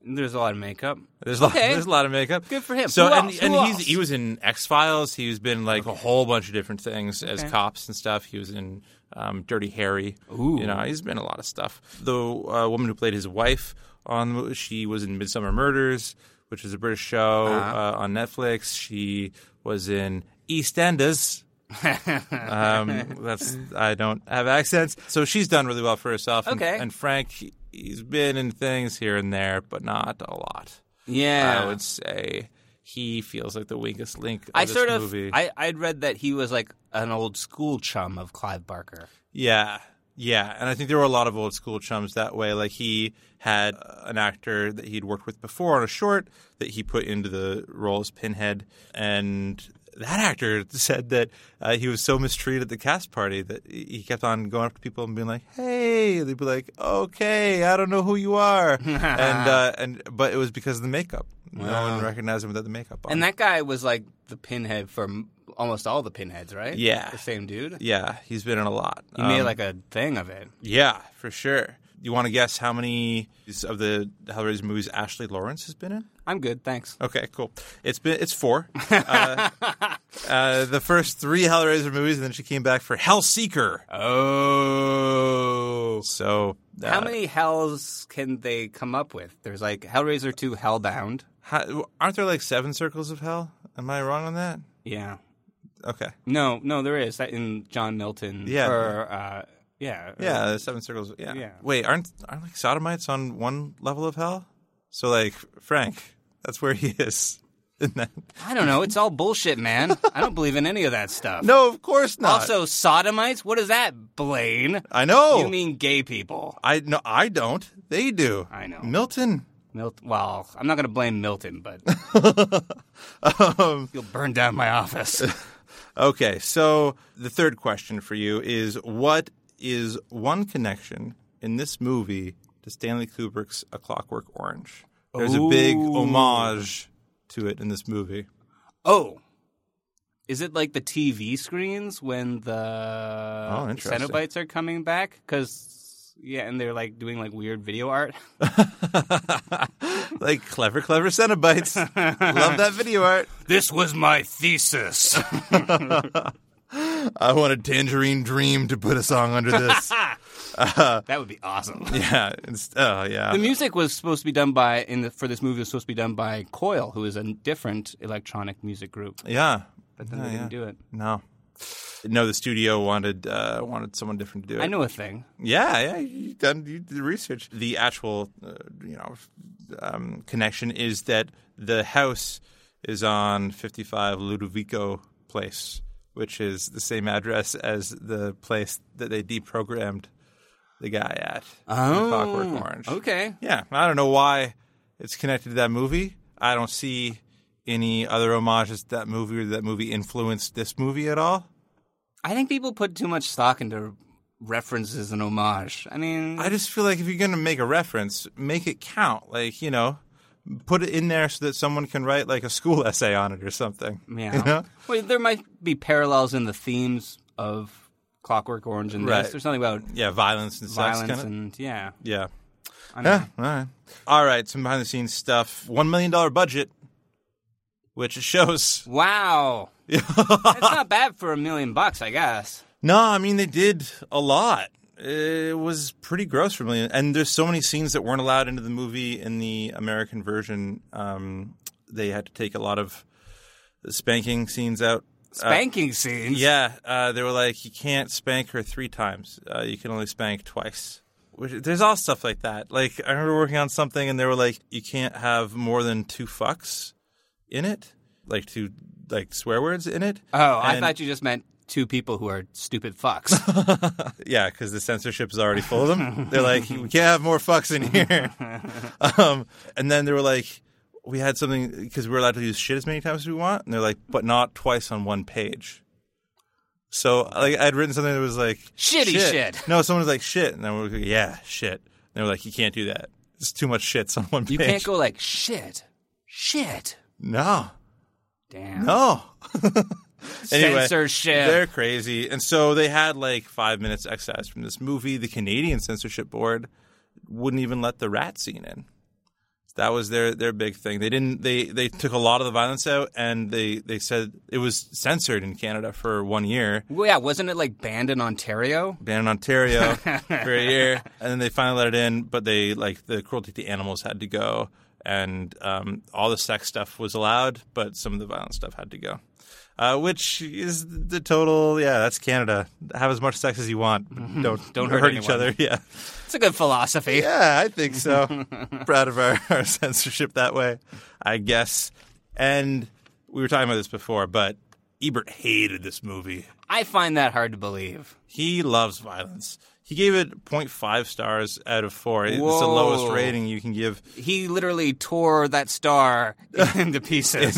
There's a lot of makeup. There's a lot, Okay. there's a lot of makeup. Good for him. So Who and else? and Who he's else? he was in X Files. He's been like a whole bunch of different things as Okay. cops and stuff. He was in um, Dirty Harry. Ooh. You know, he's been in a lot of stuff. The uh, woman who played his wife on the she was in Midsomer Murders, which is a British show Uh-huh. uh, on Netflix. She was in EastEnders. um, that's I don't have accents, so she's done really well for herself. And, Okay. and Frank, he- he's been in things here and there, but not a lot. Yeah, I would say he feels like the weakest link of I sort of movie. I I'd read that he was like an old school chum of Clive Barker. yeah, yeah, and I think there were a lot of old school chums that way. Like he had uh, an actor that he'd worked with before on a short that he put into the role as Pinhead, and that actor said that uh, he was so mistreated at the cast party that he kept on going up to people and being like, "Hey," they'd be like, "Okay, I don't know who you are," and uh, and but it was because of the makeup. No one recognized him without the makeup on. And that guy was like the pinhead for almost all the pinheads, right? Yeah. The same dude? yeah, he's been in a lot. He made Um, like a thing of it. yeah, for sure. You want to guess how many of the Hellraiser movies Ashley Lawrence has been in? I'm good, thanks. Okay, cool. It's been it's four. uh, uh, the first three Hellraiser movies, and then she came back for Hellseeker. Oh. So uh, How many hells can they come up with? There's like Hellraiser 2 Hellbound. how- aren't there like seven circles of hell? Am I wrong on that? Yeah. Okay. No, no, there is. That in John Milton. Yeah. Or, uh, yeah. Yeah, there's seven circles. Yeah. Yeah. Wait, aren't aren't like sodomites on one level of hell? So like Frank, that's where he is. I don't know. It's all bullshit, man. I don't believe in any of that stuff. No, of course not. Also, sodomites? What is that, Blaine? I know. You mean gay people. I no, I don't. They do. I know. Milton. Milton. Well, I'm not going to blame Milton, but Um, you'll burn down my office. Okay, so the third question for you is what is one connection in this movie to Stanley Kubrick's A Clockwork Orange? There's a big Ooh. homage to it in this movie. Oh. Is it like the TV screens when the Oh, interesting. Cenobites are coming back? Because, yeah, and they're like doing like weird video art. like clever, clever Cenobites. Love that video art. This was my thesis. I want a Tangerine Dream to put a song under this. Uh, that would be awesome. yeah. Oh, yeah. The music was supposed to be done by in the, for this movie was supposed to be done by Coil, who is a different electronic music group. Yeah. But then Yeah, they didn't yeah. do it. No. No, the studio wanted uh, wanted someone different to do it. I know a thing. Yeah, yeah, you done you did the research. The actual, uh, you know, um, connection is that the house is on 55 Ludovico Place, which is the same address as the place that they deprogrammed the guy at. Oh, Clockwork Orange. okay. Yeah, I don't know why it's connected to that movie. I don't see any other homages to that movie or that movie influenced this movie at all. I think people put too much stock into references and homage. I mean, I just feel like if you're going to make a reference, make it count. Like, you know, put it in there so that someone can write like a school essay on it or something. yeah. You know? Well, there might be parallels in the themes of Clockwork Orange and Right. this. There's something about Yeah, violence and sex. violence kinda. and yeah. Yeah. Yeah, all right. All right, some behind the scenes stuff. $1 million budget, which it shows. Wow. That's not bad for a million bucks, I guess. No, I mean, they did a lot. It was pretty gross for a million. And there's so many scenes that weren't allowed into the movie in the American version. Um, they had to take a lot of spanking scenes out. Uh, Spanking scenes. Yeah, uh, they were like, you can't spank her three times. Uh, you can only spank twice. Which, there's all stuff like that. Like I remember working on something, and they were like, you can't have more than two fucks in it, like two like swear words in it. Oh, I thought you just meant two people who are stupid fucks. yeah, because the censorship is already full of them. They're like, we can't have more fucks in here. um, and then they were like, we had something because we were allowed to use shit as many times as we want, and they're like, but not twice on one page. So like I'd written something that was like Shitty shit. No, someone was like shit, and then we were like, yeah, shit. And they were like, you can't do that. It's too much shits on one page. you can't go like shit, shit. No, Damn. no. anyway, Censorship. They're crazy. And so they had like five minutes excised from this movie. The Canadian censorship board wouldn't even let the rat scene in. That was their their big thing. They didn't they they took a lot of the violence out and they they said it was censored in Canada for one year. Well, yeah, wasn't it like banned in Ontario? Banned in Ontario for a year, and then they finally let it in. But they like the cruelty to animals had to go, and um, all the sex stuff was allowed, but some of the violent stuff had to go. Uh, which is the total, yeah, that's Canada. Have as much sex as you want. but Don't Don't hurt each other. Yeah, It's a good philosophy. yeah, I think so. Proud of our, our censorship that way, I guess. And we were talking about this before, but Ebert hated this movie. I find that hard to believe. He loves violence. He gave it 0.5 stars out of four. It's the lowest rating you can give. He literally tore that star into pieces.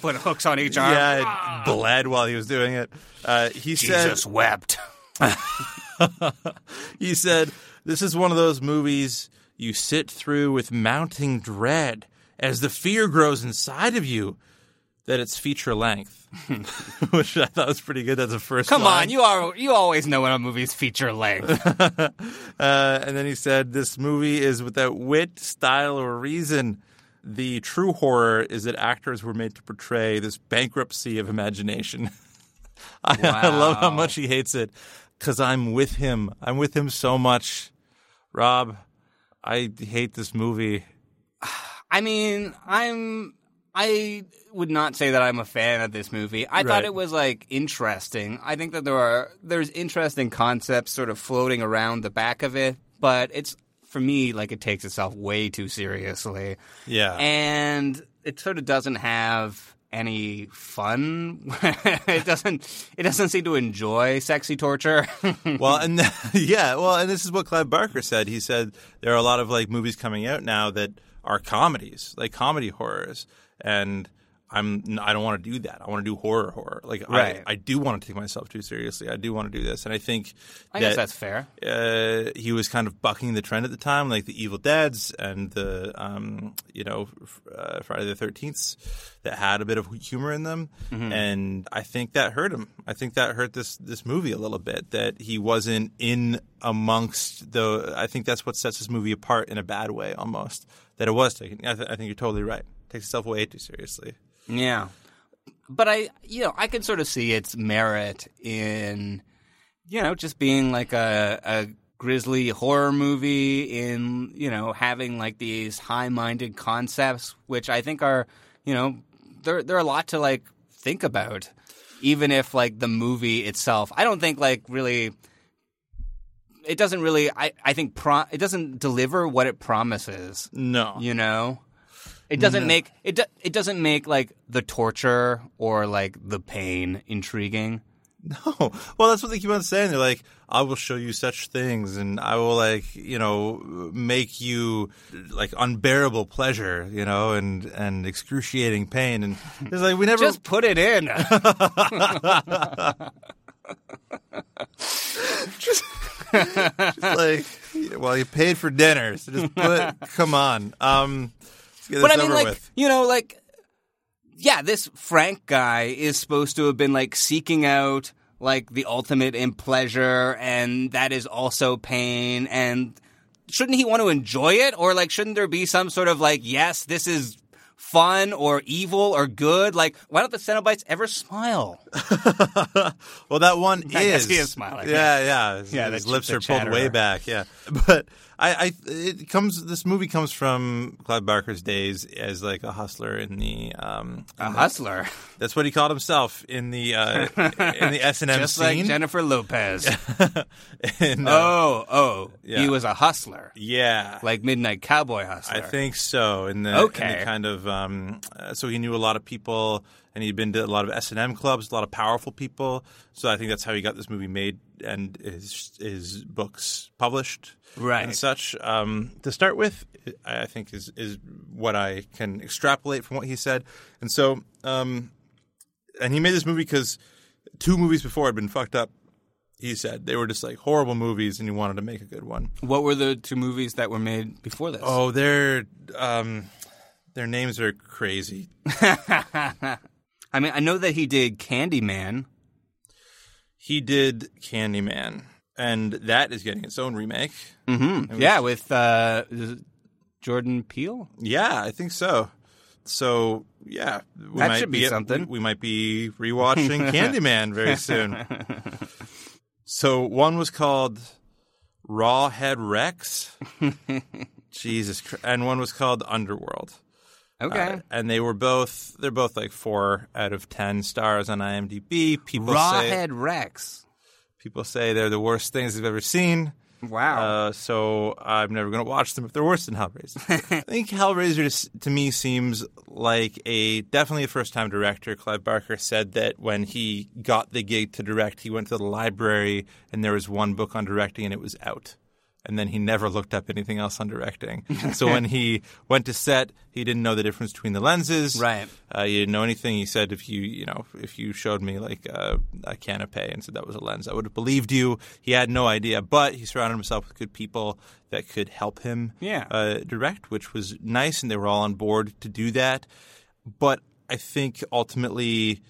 Put hooks on each arm. Yeah, it bled while he was doing it. Uh, he said Jesus said, wept. he said, "This is one of those movies you sit through with mounting dread as the fear grows inside of you that it's feature length." Which I thought was pretty good. That's the first. Come line. on, you are you always know when a movie's feature length. uh, and then he said, "This movie is without wit, style, or reason." The true horror is that actors were made to portray this bankruptcy of imagination. I, I love how much he hates it because I'm with him. I'm with him so much. Rob, I hate this movie. I mean, I'm I would not say that I'm a fan of this movie. I Right. thought it was like interesting. I think that there are there's interesting concepts sort of floating around the back of it, but it's for me like it takes itself way too seriously. Yeah. And it sort of doesn't have any fun. it doesn't it doesn't seem to enjoy sexy torture. well, and yeah, well, and this is what Clive Barker said. He said there are a lot of like movies coming out now that are comedies, like comedy horrors, and I'm I don't want to do that. I want to do horror horror. Like Right. I, I do want to take myself too seriously. I do want to do this, and I think I guess that, that's fair. Uh, he was kind of bucking the trend at the time, like the Evil Dead's and the um, you know uh, Friday the Thirteenth, that had a bit of humor in them, Mhm. and I think that hurt him. I think that hurt this this movie a little bit. That he wasn't in amongst the. I think that's what sets this movie apart in a bad way, almost. That it was taken. I, th- I think you're totally right. Takes itself way too seriously. Yeah. But I, you know, I can sort of see its merit in, you know, just being like a, a grisly horror movie in, you know, having like these high-minded concepts, which I think are, you know, they're, they're a lot to like think about, even if like the movie itself, I don't think like really, it doesn't really, I, I think pro, it doesn't deliver what it promises. No. You know? It doesn't No. make it. Do, it doesn't make like the torture or like the pain intriguing. No. Well, that's what they keep on saying. They're like, I will show you such things and I will like, you know, make you like unbearable pleasure, you know, and, and excruciating pain. And it's like, we never. Just put it in. just, just like, well, you paid for dinner. So just put, come on. Um, get but I mean, like with. you know, like yeah, this Frank guy is supposed to have been like seeking out like the ultimate in pleasure, and that is also pain. And shouldn't he want to enjoy it, or like shouldn't there be some sort of like, yes, this is fun or evil or good? Like, why don't the Cenobites ever smile? Well, that one I is. guess he is smiling, Yeah, yeah. yeah. His, Yeah, his lips are pulled way back. Yeah, but I, I, it comes. This movie comes from Clive Barker's days as like a hustler in the. Um, A in the- hustler. That's what he called himself in the uh, in the S and M Just scene. like Jennifer Lopez. And, uh, oh, oh, yeah. he was a hustler, yeah, like Midnight Cowboy hustler. I think so. In the, in Okay. the kind of um, uh, so he knew a lot of people, and he'd been to a lot of S and M clubs, a lot of powerful people. So I think that's how he got this movie made and his his books published, Right. and such. Um, to start with, I think is is what I can extrapolate from what he said, and so um, and he made this movie because two movies before had been fucked up. He said they were just like horrible movies, and he wanted to make a good one. What were the two movies that were made before this? Oh, their um, their names are crazy. I mean, I know that he did Candyman. He did Candyman, and that is getting its own remake. Mm-hmm. It Yeah, was- with uh, Jordan Peele. yeah, I think so. So yeah, we That might should be something. We, we might be rewatching Candyman very soon. So one was called Rawhead Rex. Jesus, Christ. and one was called Underworld. Okay. Uh, and they were both they're both like four out of ten stars on IMDb. People say Rawhead Rex. people say they're the worst things they've ever seen. Wow. Uh, so I'm never going to watch them if they're worse than Hellraiser. I think Hellraiser s- to me seems like a definitely a first time director. Clive Barker said that when he got the gig to direct, he went to the library and there was one book on directing and it was out. And then he never looked up anything else on directing. so when he went to set, he didn't know the difference between the lenses. Right. Uh, he didn't know anything. He said, if you, you know, if you showed me like a, a canopy and said that was a lens, I would have believed you. He had no idea, but he surrounded himself with good people that could help him Yeah. uh, direct, which was nice, and they were all on board to do that. But I think ultimately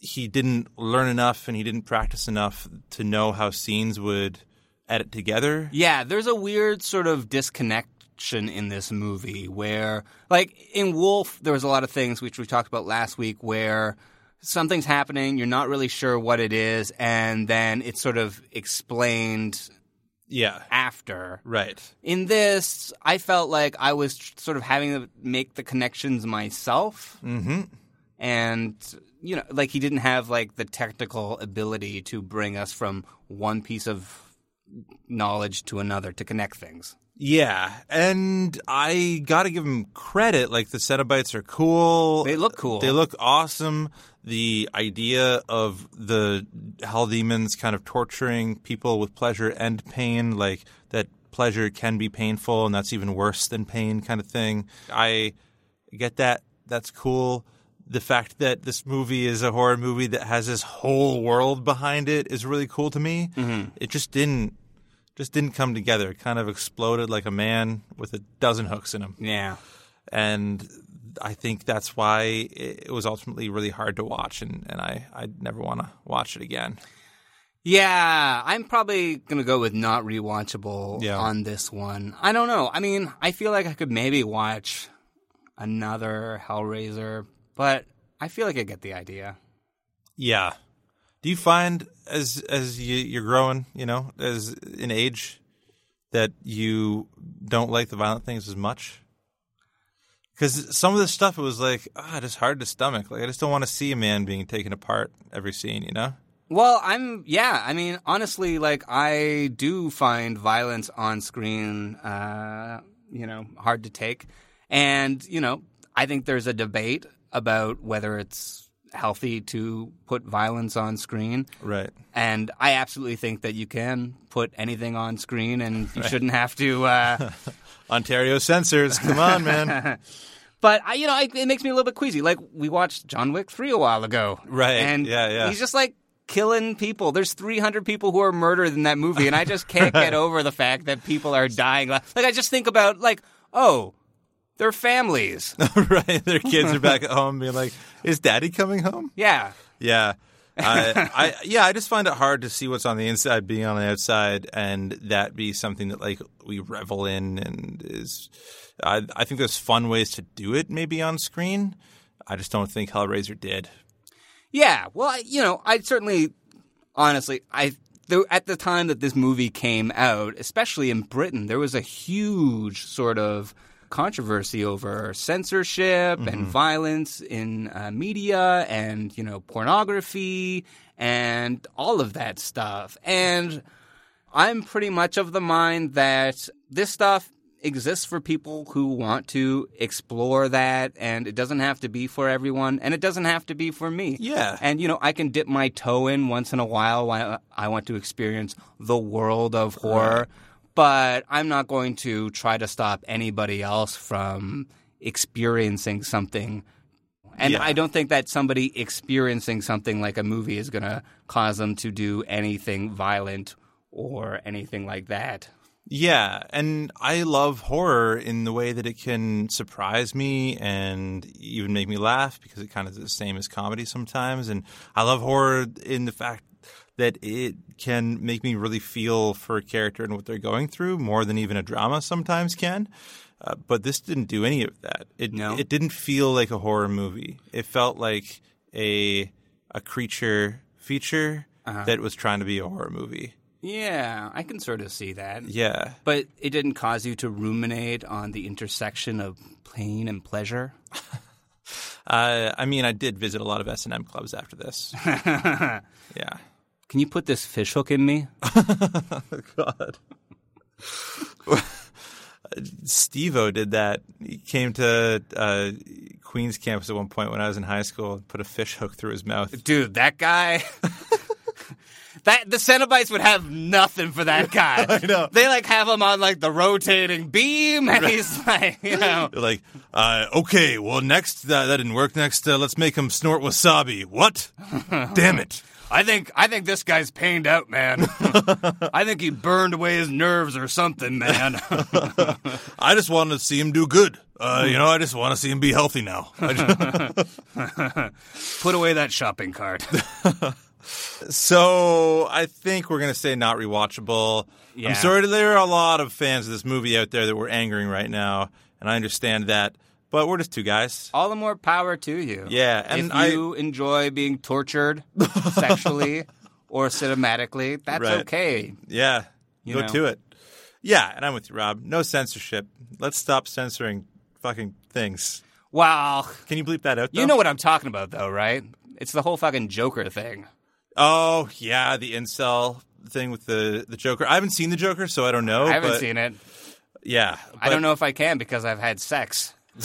he didn't learn enough and he didn't practice enough to know how scenes would edit together. Yeah, there's a weird sort of disconnection in this movie where, like in Wolf, there was a lot of things which we talked about last week where something's happening, you're not really sure what it is, and then it's sort of explained Yeah. after. Right. In this, I felt like I was sort of having to make the connections myself. Mm-hmm. And, you know, like he didn't have like the technical ability to bring us from one piece of knowledge to another to connect things. Yeah, and I got to give him credit. Like the Cenobites are cool. They look cool. They look awesome. The idea of the hell demons kind of torturing people with pleasure and pain, like that pleasure can be painful, and that's even worse than pain, kind of thing. I get that. That's cool. The fact that this movie is a horror movie that has this whole world behind it is really cool to me. Mm-hmm. It just didn't just didn't come together. It kind of exploded like a man with a dozen hooks in him. Yeah. And I think that's why it was ultimately really hard to watch, and, and I I'd never want to watch it again. Yeah, I'm probably going to go with not rewatchable Yeah. on this one. I don't know. I mean, I feel like I could maybe watch another Hellraiser, but I feel like I get the idea. Yeah. Do you find as as you, you're growing, you know, as in age, that you don't like the violent things as much? Because some of the stuff it was like, ah, just hard to stomach. Like I just don't want to see a man being taken apart every scene, you know? Well, I'm yeah. I mean, honestly, like I do find violence on screen, uh, you know, hard to take, and you know, I think there's a debate about whether it's healthy to put violence on screen. Right. And I absolutely think that you can put anything on screen, and you Right. shouldn't have to. Uh, Ontario censors, come on, man. but I, you know, I, it makes me a little bit queasy. Like we watched John Wick three a while ago, Right. And Yeah, yeah. he's just like killing people. There's 300 people who are murdered in that movie, and I just can't get over the fact that people are dying. Like I just think about like, oh, they're families. right. Their kids are back at home being like, is daddy coming home? Yeah. Yeah. I, I yeah, I just find it hard to see what's on the inside being on the outside, and that be something that like we revel in, and is. I, I think there's fun ways to do it, maybe on screen. I just don't think Hellraiser did. Yeah, well, I, you know, I certainly, honestly, I at the time that this movie came out, especially in Britain, there was a huge sort of controversy over censorship and violence in uh, media and you know pornography and all of that stuff. And I'm pretty much of the mind that this stuff exists for people who want to explore that and it doesn't have to be for everyone and it doesn't have to be for me. Yeah. And you know, I can dip my toe in once in a while while I want to experience the world of horror, but I'm not going to try to stop anybody else from experiencing something and Yeah. I don't think that somebody experiencing something like a movie is going to cause them to do anything violent or anything like that. Yeah, and I love horror in the way that it can surprise me and even make me laugh because it kind of is the same as comedy sometimes. And I love horror in the fact that it can make me really feel for a character and what they're going through more than even a drama sometimes can. Uh, but this didn't do any of that. It No. it didn't feel like a horror movie. It felt like a a creature feature Uh-huh. that was trying to be a horror movie. Yeah, I can sort of see that. Yeah. But it didn't cause you to ruminate on the intersection of pain and pleasure? Uh, I mean, I did visit a lot of S and M clubs after this. yeah. Can you put this fish hook in me? God. Steve-O did that. He came to uh, Queens campus at one point when I was in high school and put a fish hook through his mouth. Dude, that guy. that the Cenobites would have nothing for that guy. I know. They like have him on like the rotating beam, and he's like, you know, They're like, uh, okay, well, next, uh, that didn't work. Next, uh, let's make him snort wasabi. What? Damn it. I think I think this guy's pained out, man. I think he burned away his nerves or something, man. I just want to see him do good. Uh, you know, I just want to see him be healthy now. I just- Put away that shopping cart. So I think we're going to say not rewatchable. Yeah. I'm sorry, there are a lot of fans of this movie out there that we're angering right now, and I understand that. But we're just two guys. All the more power to you. Yeah, and if I- you enjoy being tortured sexually or cinematically, that's Right. okay. Yeah, You go know. to it. Yeah, and I'm with you, Rob. No censorship. Let's stop censoring fucking things. Wow. Can you bleep that out? You know what I'm talking about, though, right? It's the whole fucking Joker thing. Oh yeah, the incel thing with the the Joker. I haven't seen the Joker, so I don't know. I haven't but- seen it. Yeah, I don't know if I can because I've had sex.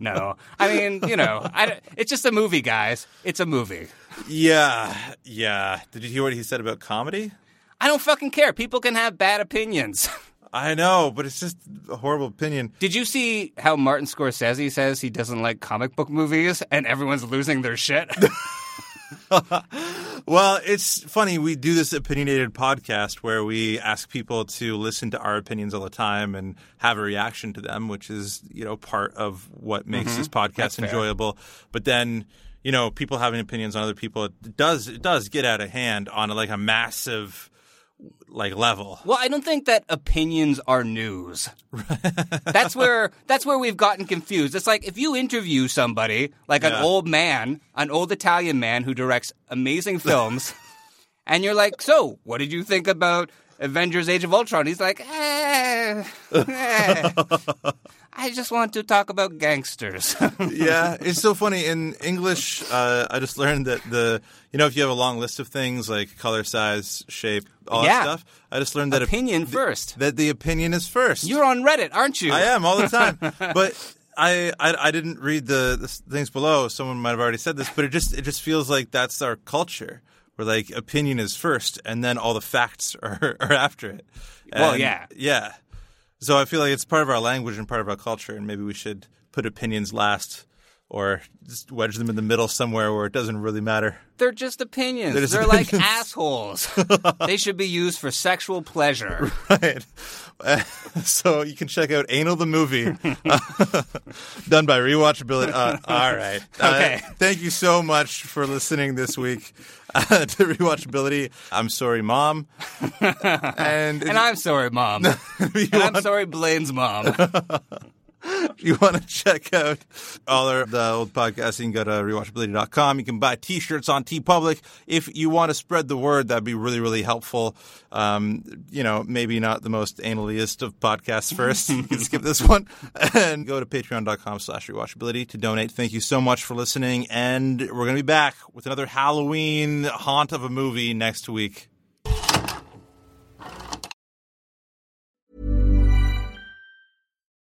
no, I mean, you know, I it's just a movie, guys. It's a movie. Yeah, yeah. Did you hear what he said about comedy? I don't fucking care. People can have bad opinions. I know, but it's just a horrible opinion. Did you see how Martin Scorsese says he doesn't like comic book movies and everyone's losing their shit? Well, it's funny. We do this opinionated podcast where we ask people to listen to our opinions all the time and have a reaction to them, which is, you know, part of what makes Mhm. this podcast That's fair. enjoyable. But then, you know, people having opinions on other people, it does it does get out of hand on like a massive like level. well, I don't think that opinions are news. that's where that's where we've gotten confused. It's like if you interview somebody, like an Yeah. old man, an old Italian man who directs amazing films, and you're like, "So, what did you think about Avengers: Age of Ultron?" He's like, eh, eh, "I just want to talk about gangsters." yeah, it's so funny. In English, uh, I just learned that the you know if you have a long list of things like color, size, shape, all Yeah. that stuff, I just learned that Opinion th- first. That the opinion is first. You're on Reddit, aren't you? I am all the time, but. I, I I didn't read the, the things below. Someone might have already said this, but it just it just feels like that's our culture. Where like opinion is first, and then all the facts are, are after it. Well, yeah. yeah. So I feel like it's part of our language and part of our culture, and maybe we should put opinions last, or just wedge them in the middle somewhere where it doesn't really matter. They're just opinions. They're They're, just like assholes. they should be used for sexual pleasure. Right. Uh, so you can check out Anal the movie, done by Rewatchability. Uh, all right. Uh, Okay. thank you so much for listening this week uh, to Rewatchability. I'm sorry, Mom. and And I'm sorry, Mom. and I'm sorry, Blaine's mom. If you want to check out all our, the old podcasts, you can go to rewatchability.com. You can buy t-shirts on TeePublic. If you want to spread the word, that'd be really, really helpful. Um, you know, maybe not the most analiest of podcasts first. you can skip this one and go to patreon.com slash rewatchability to donate. Thank you so much for listening. And we're going to be back with another Halloween haunt of a movie next week.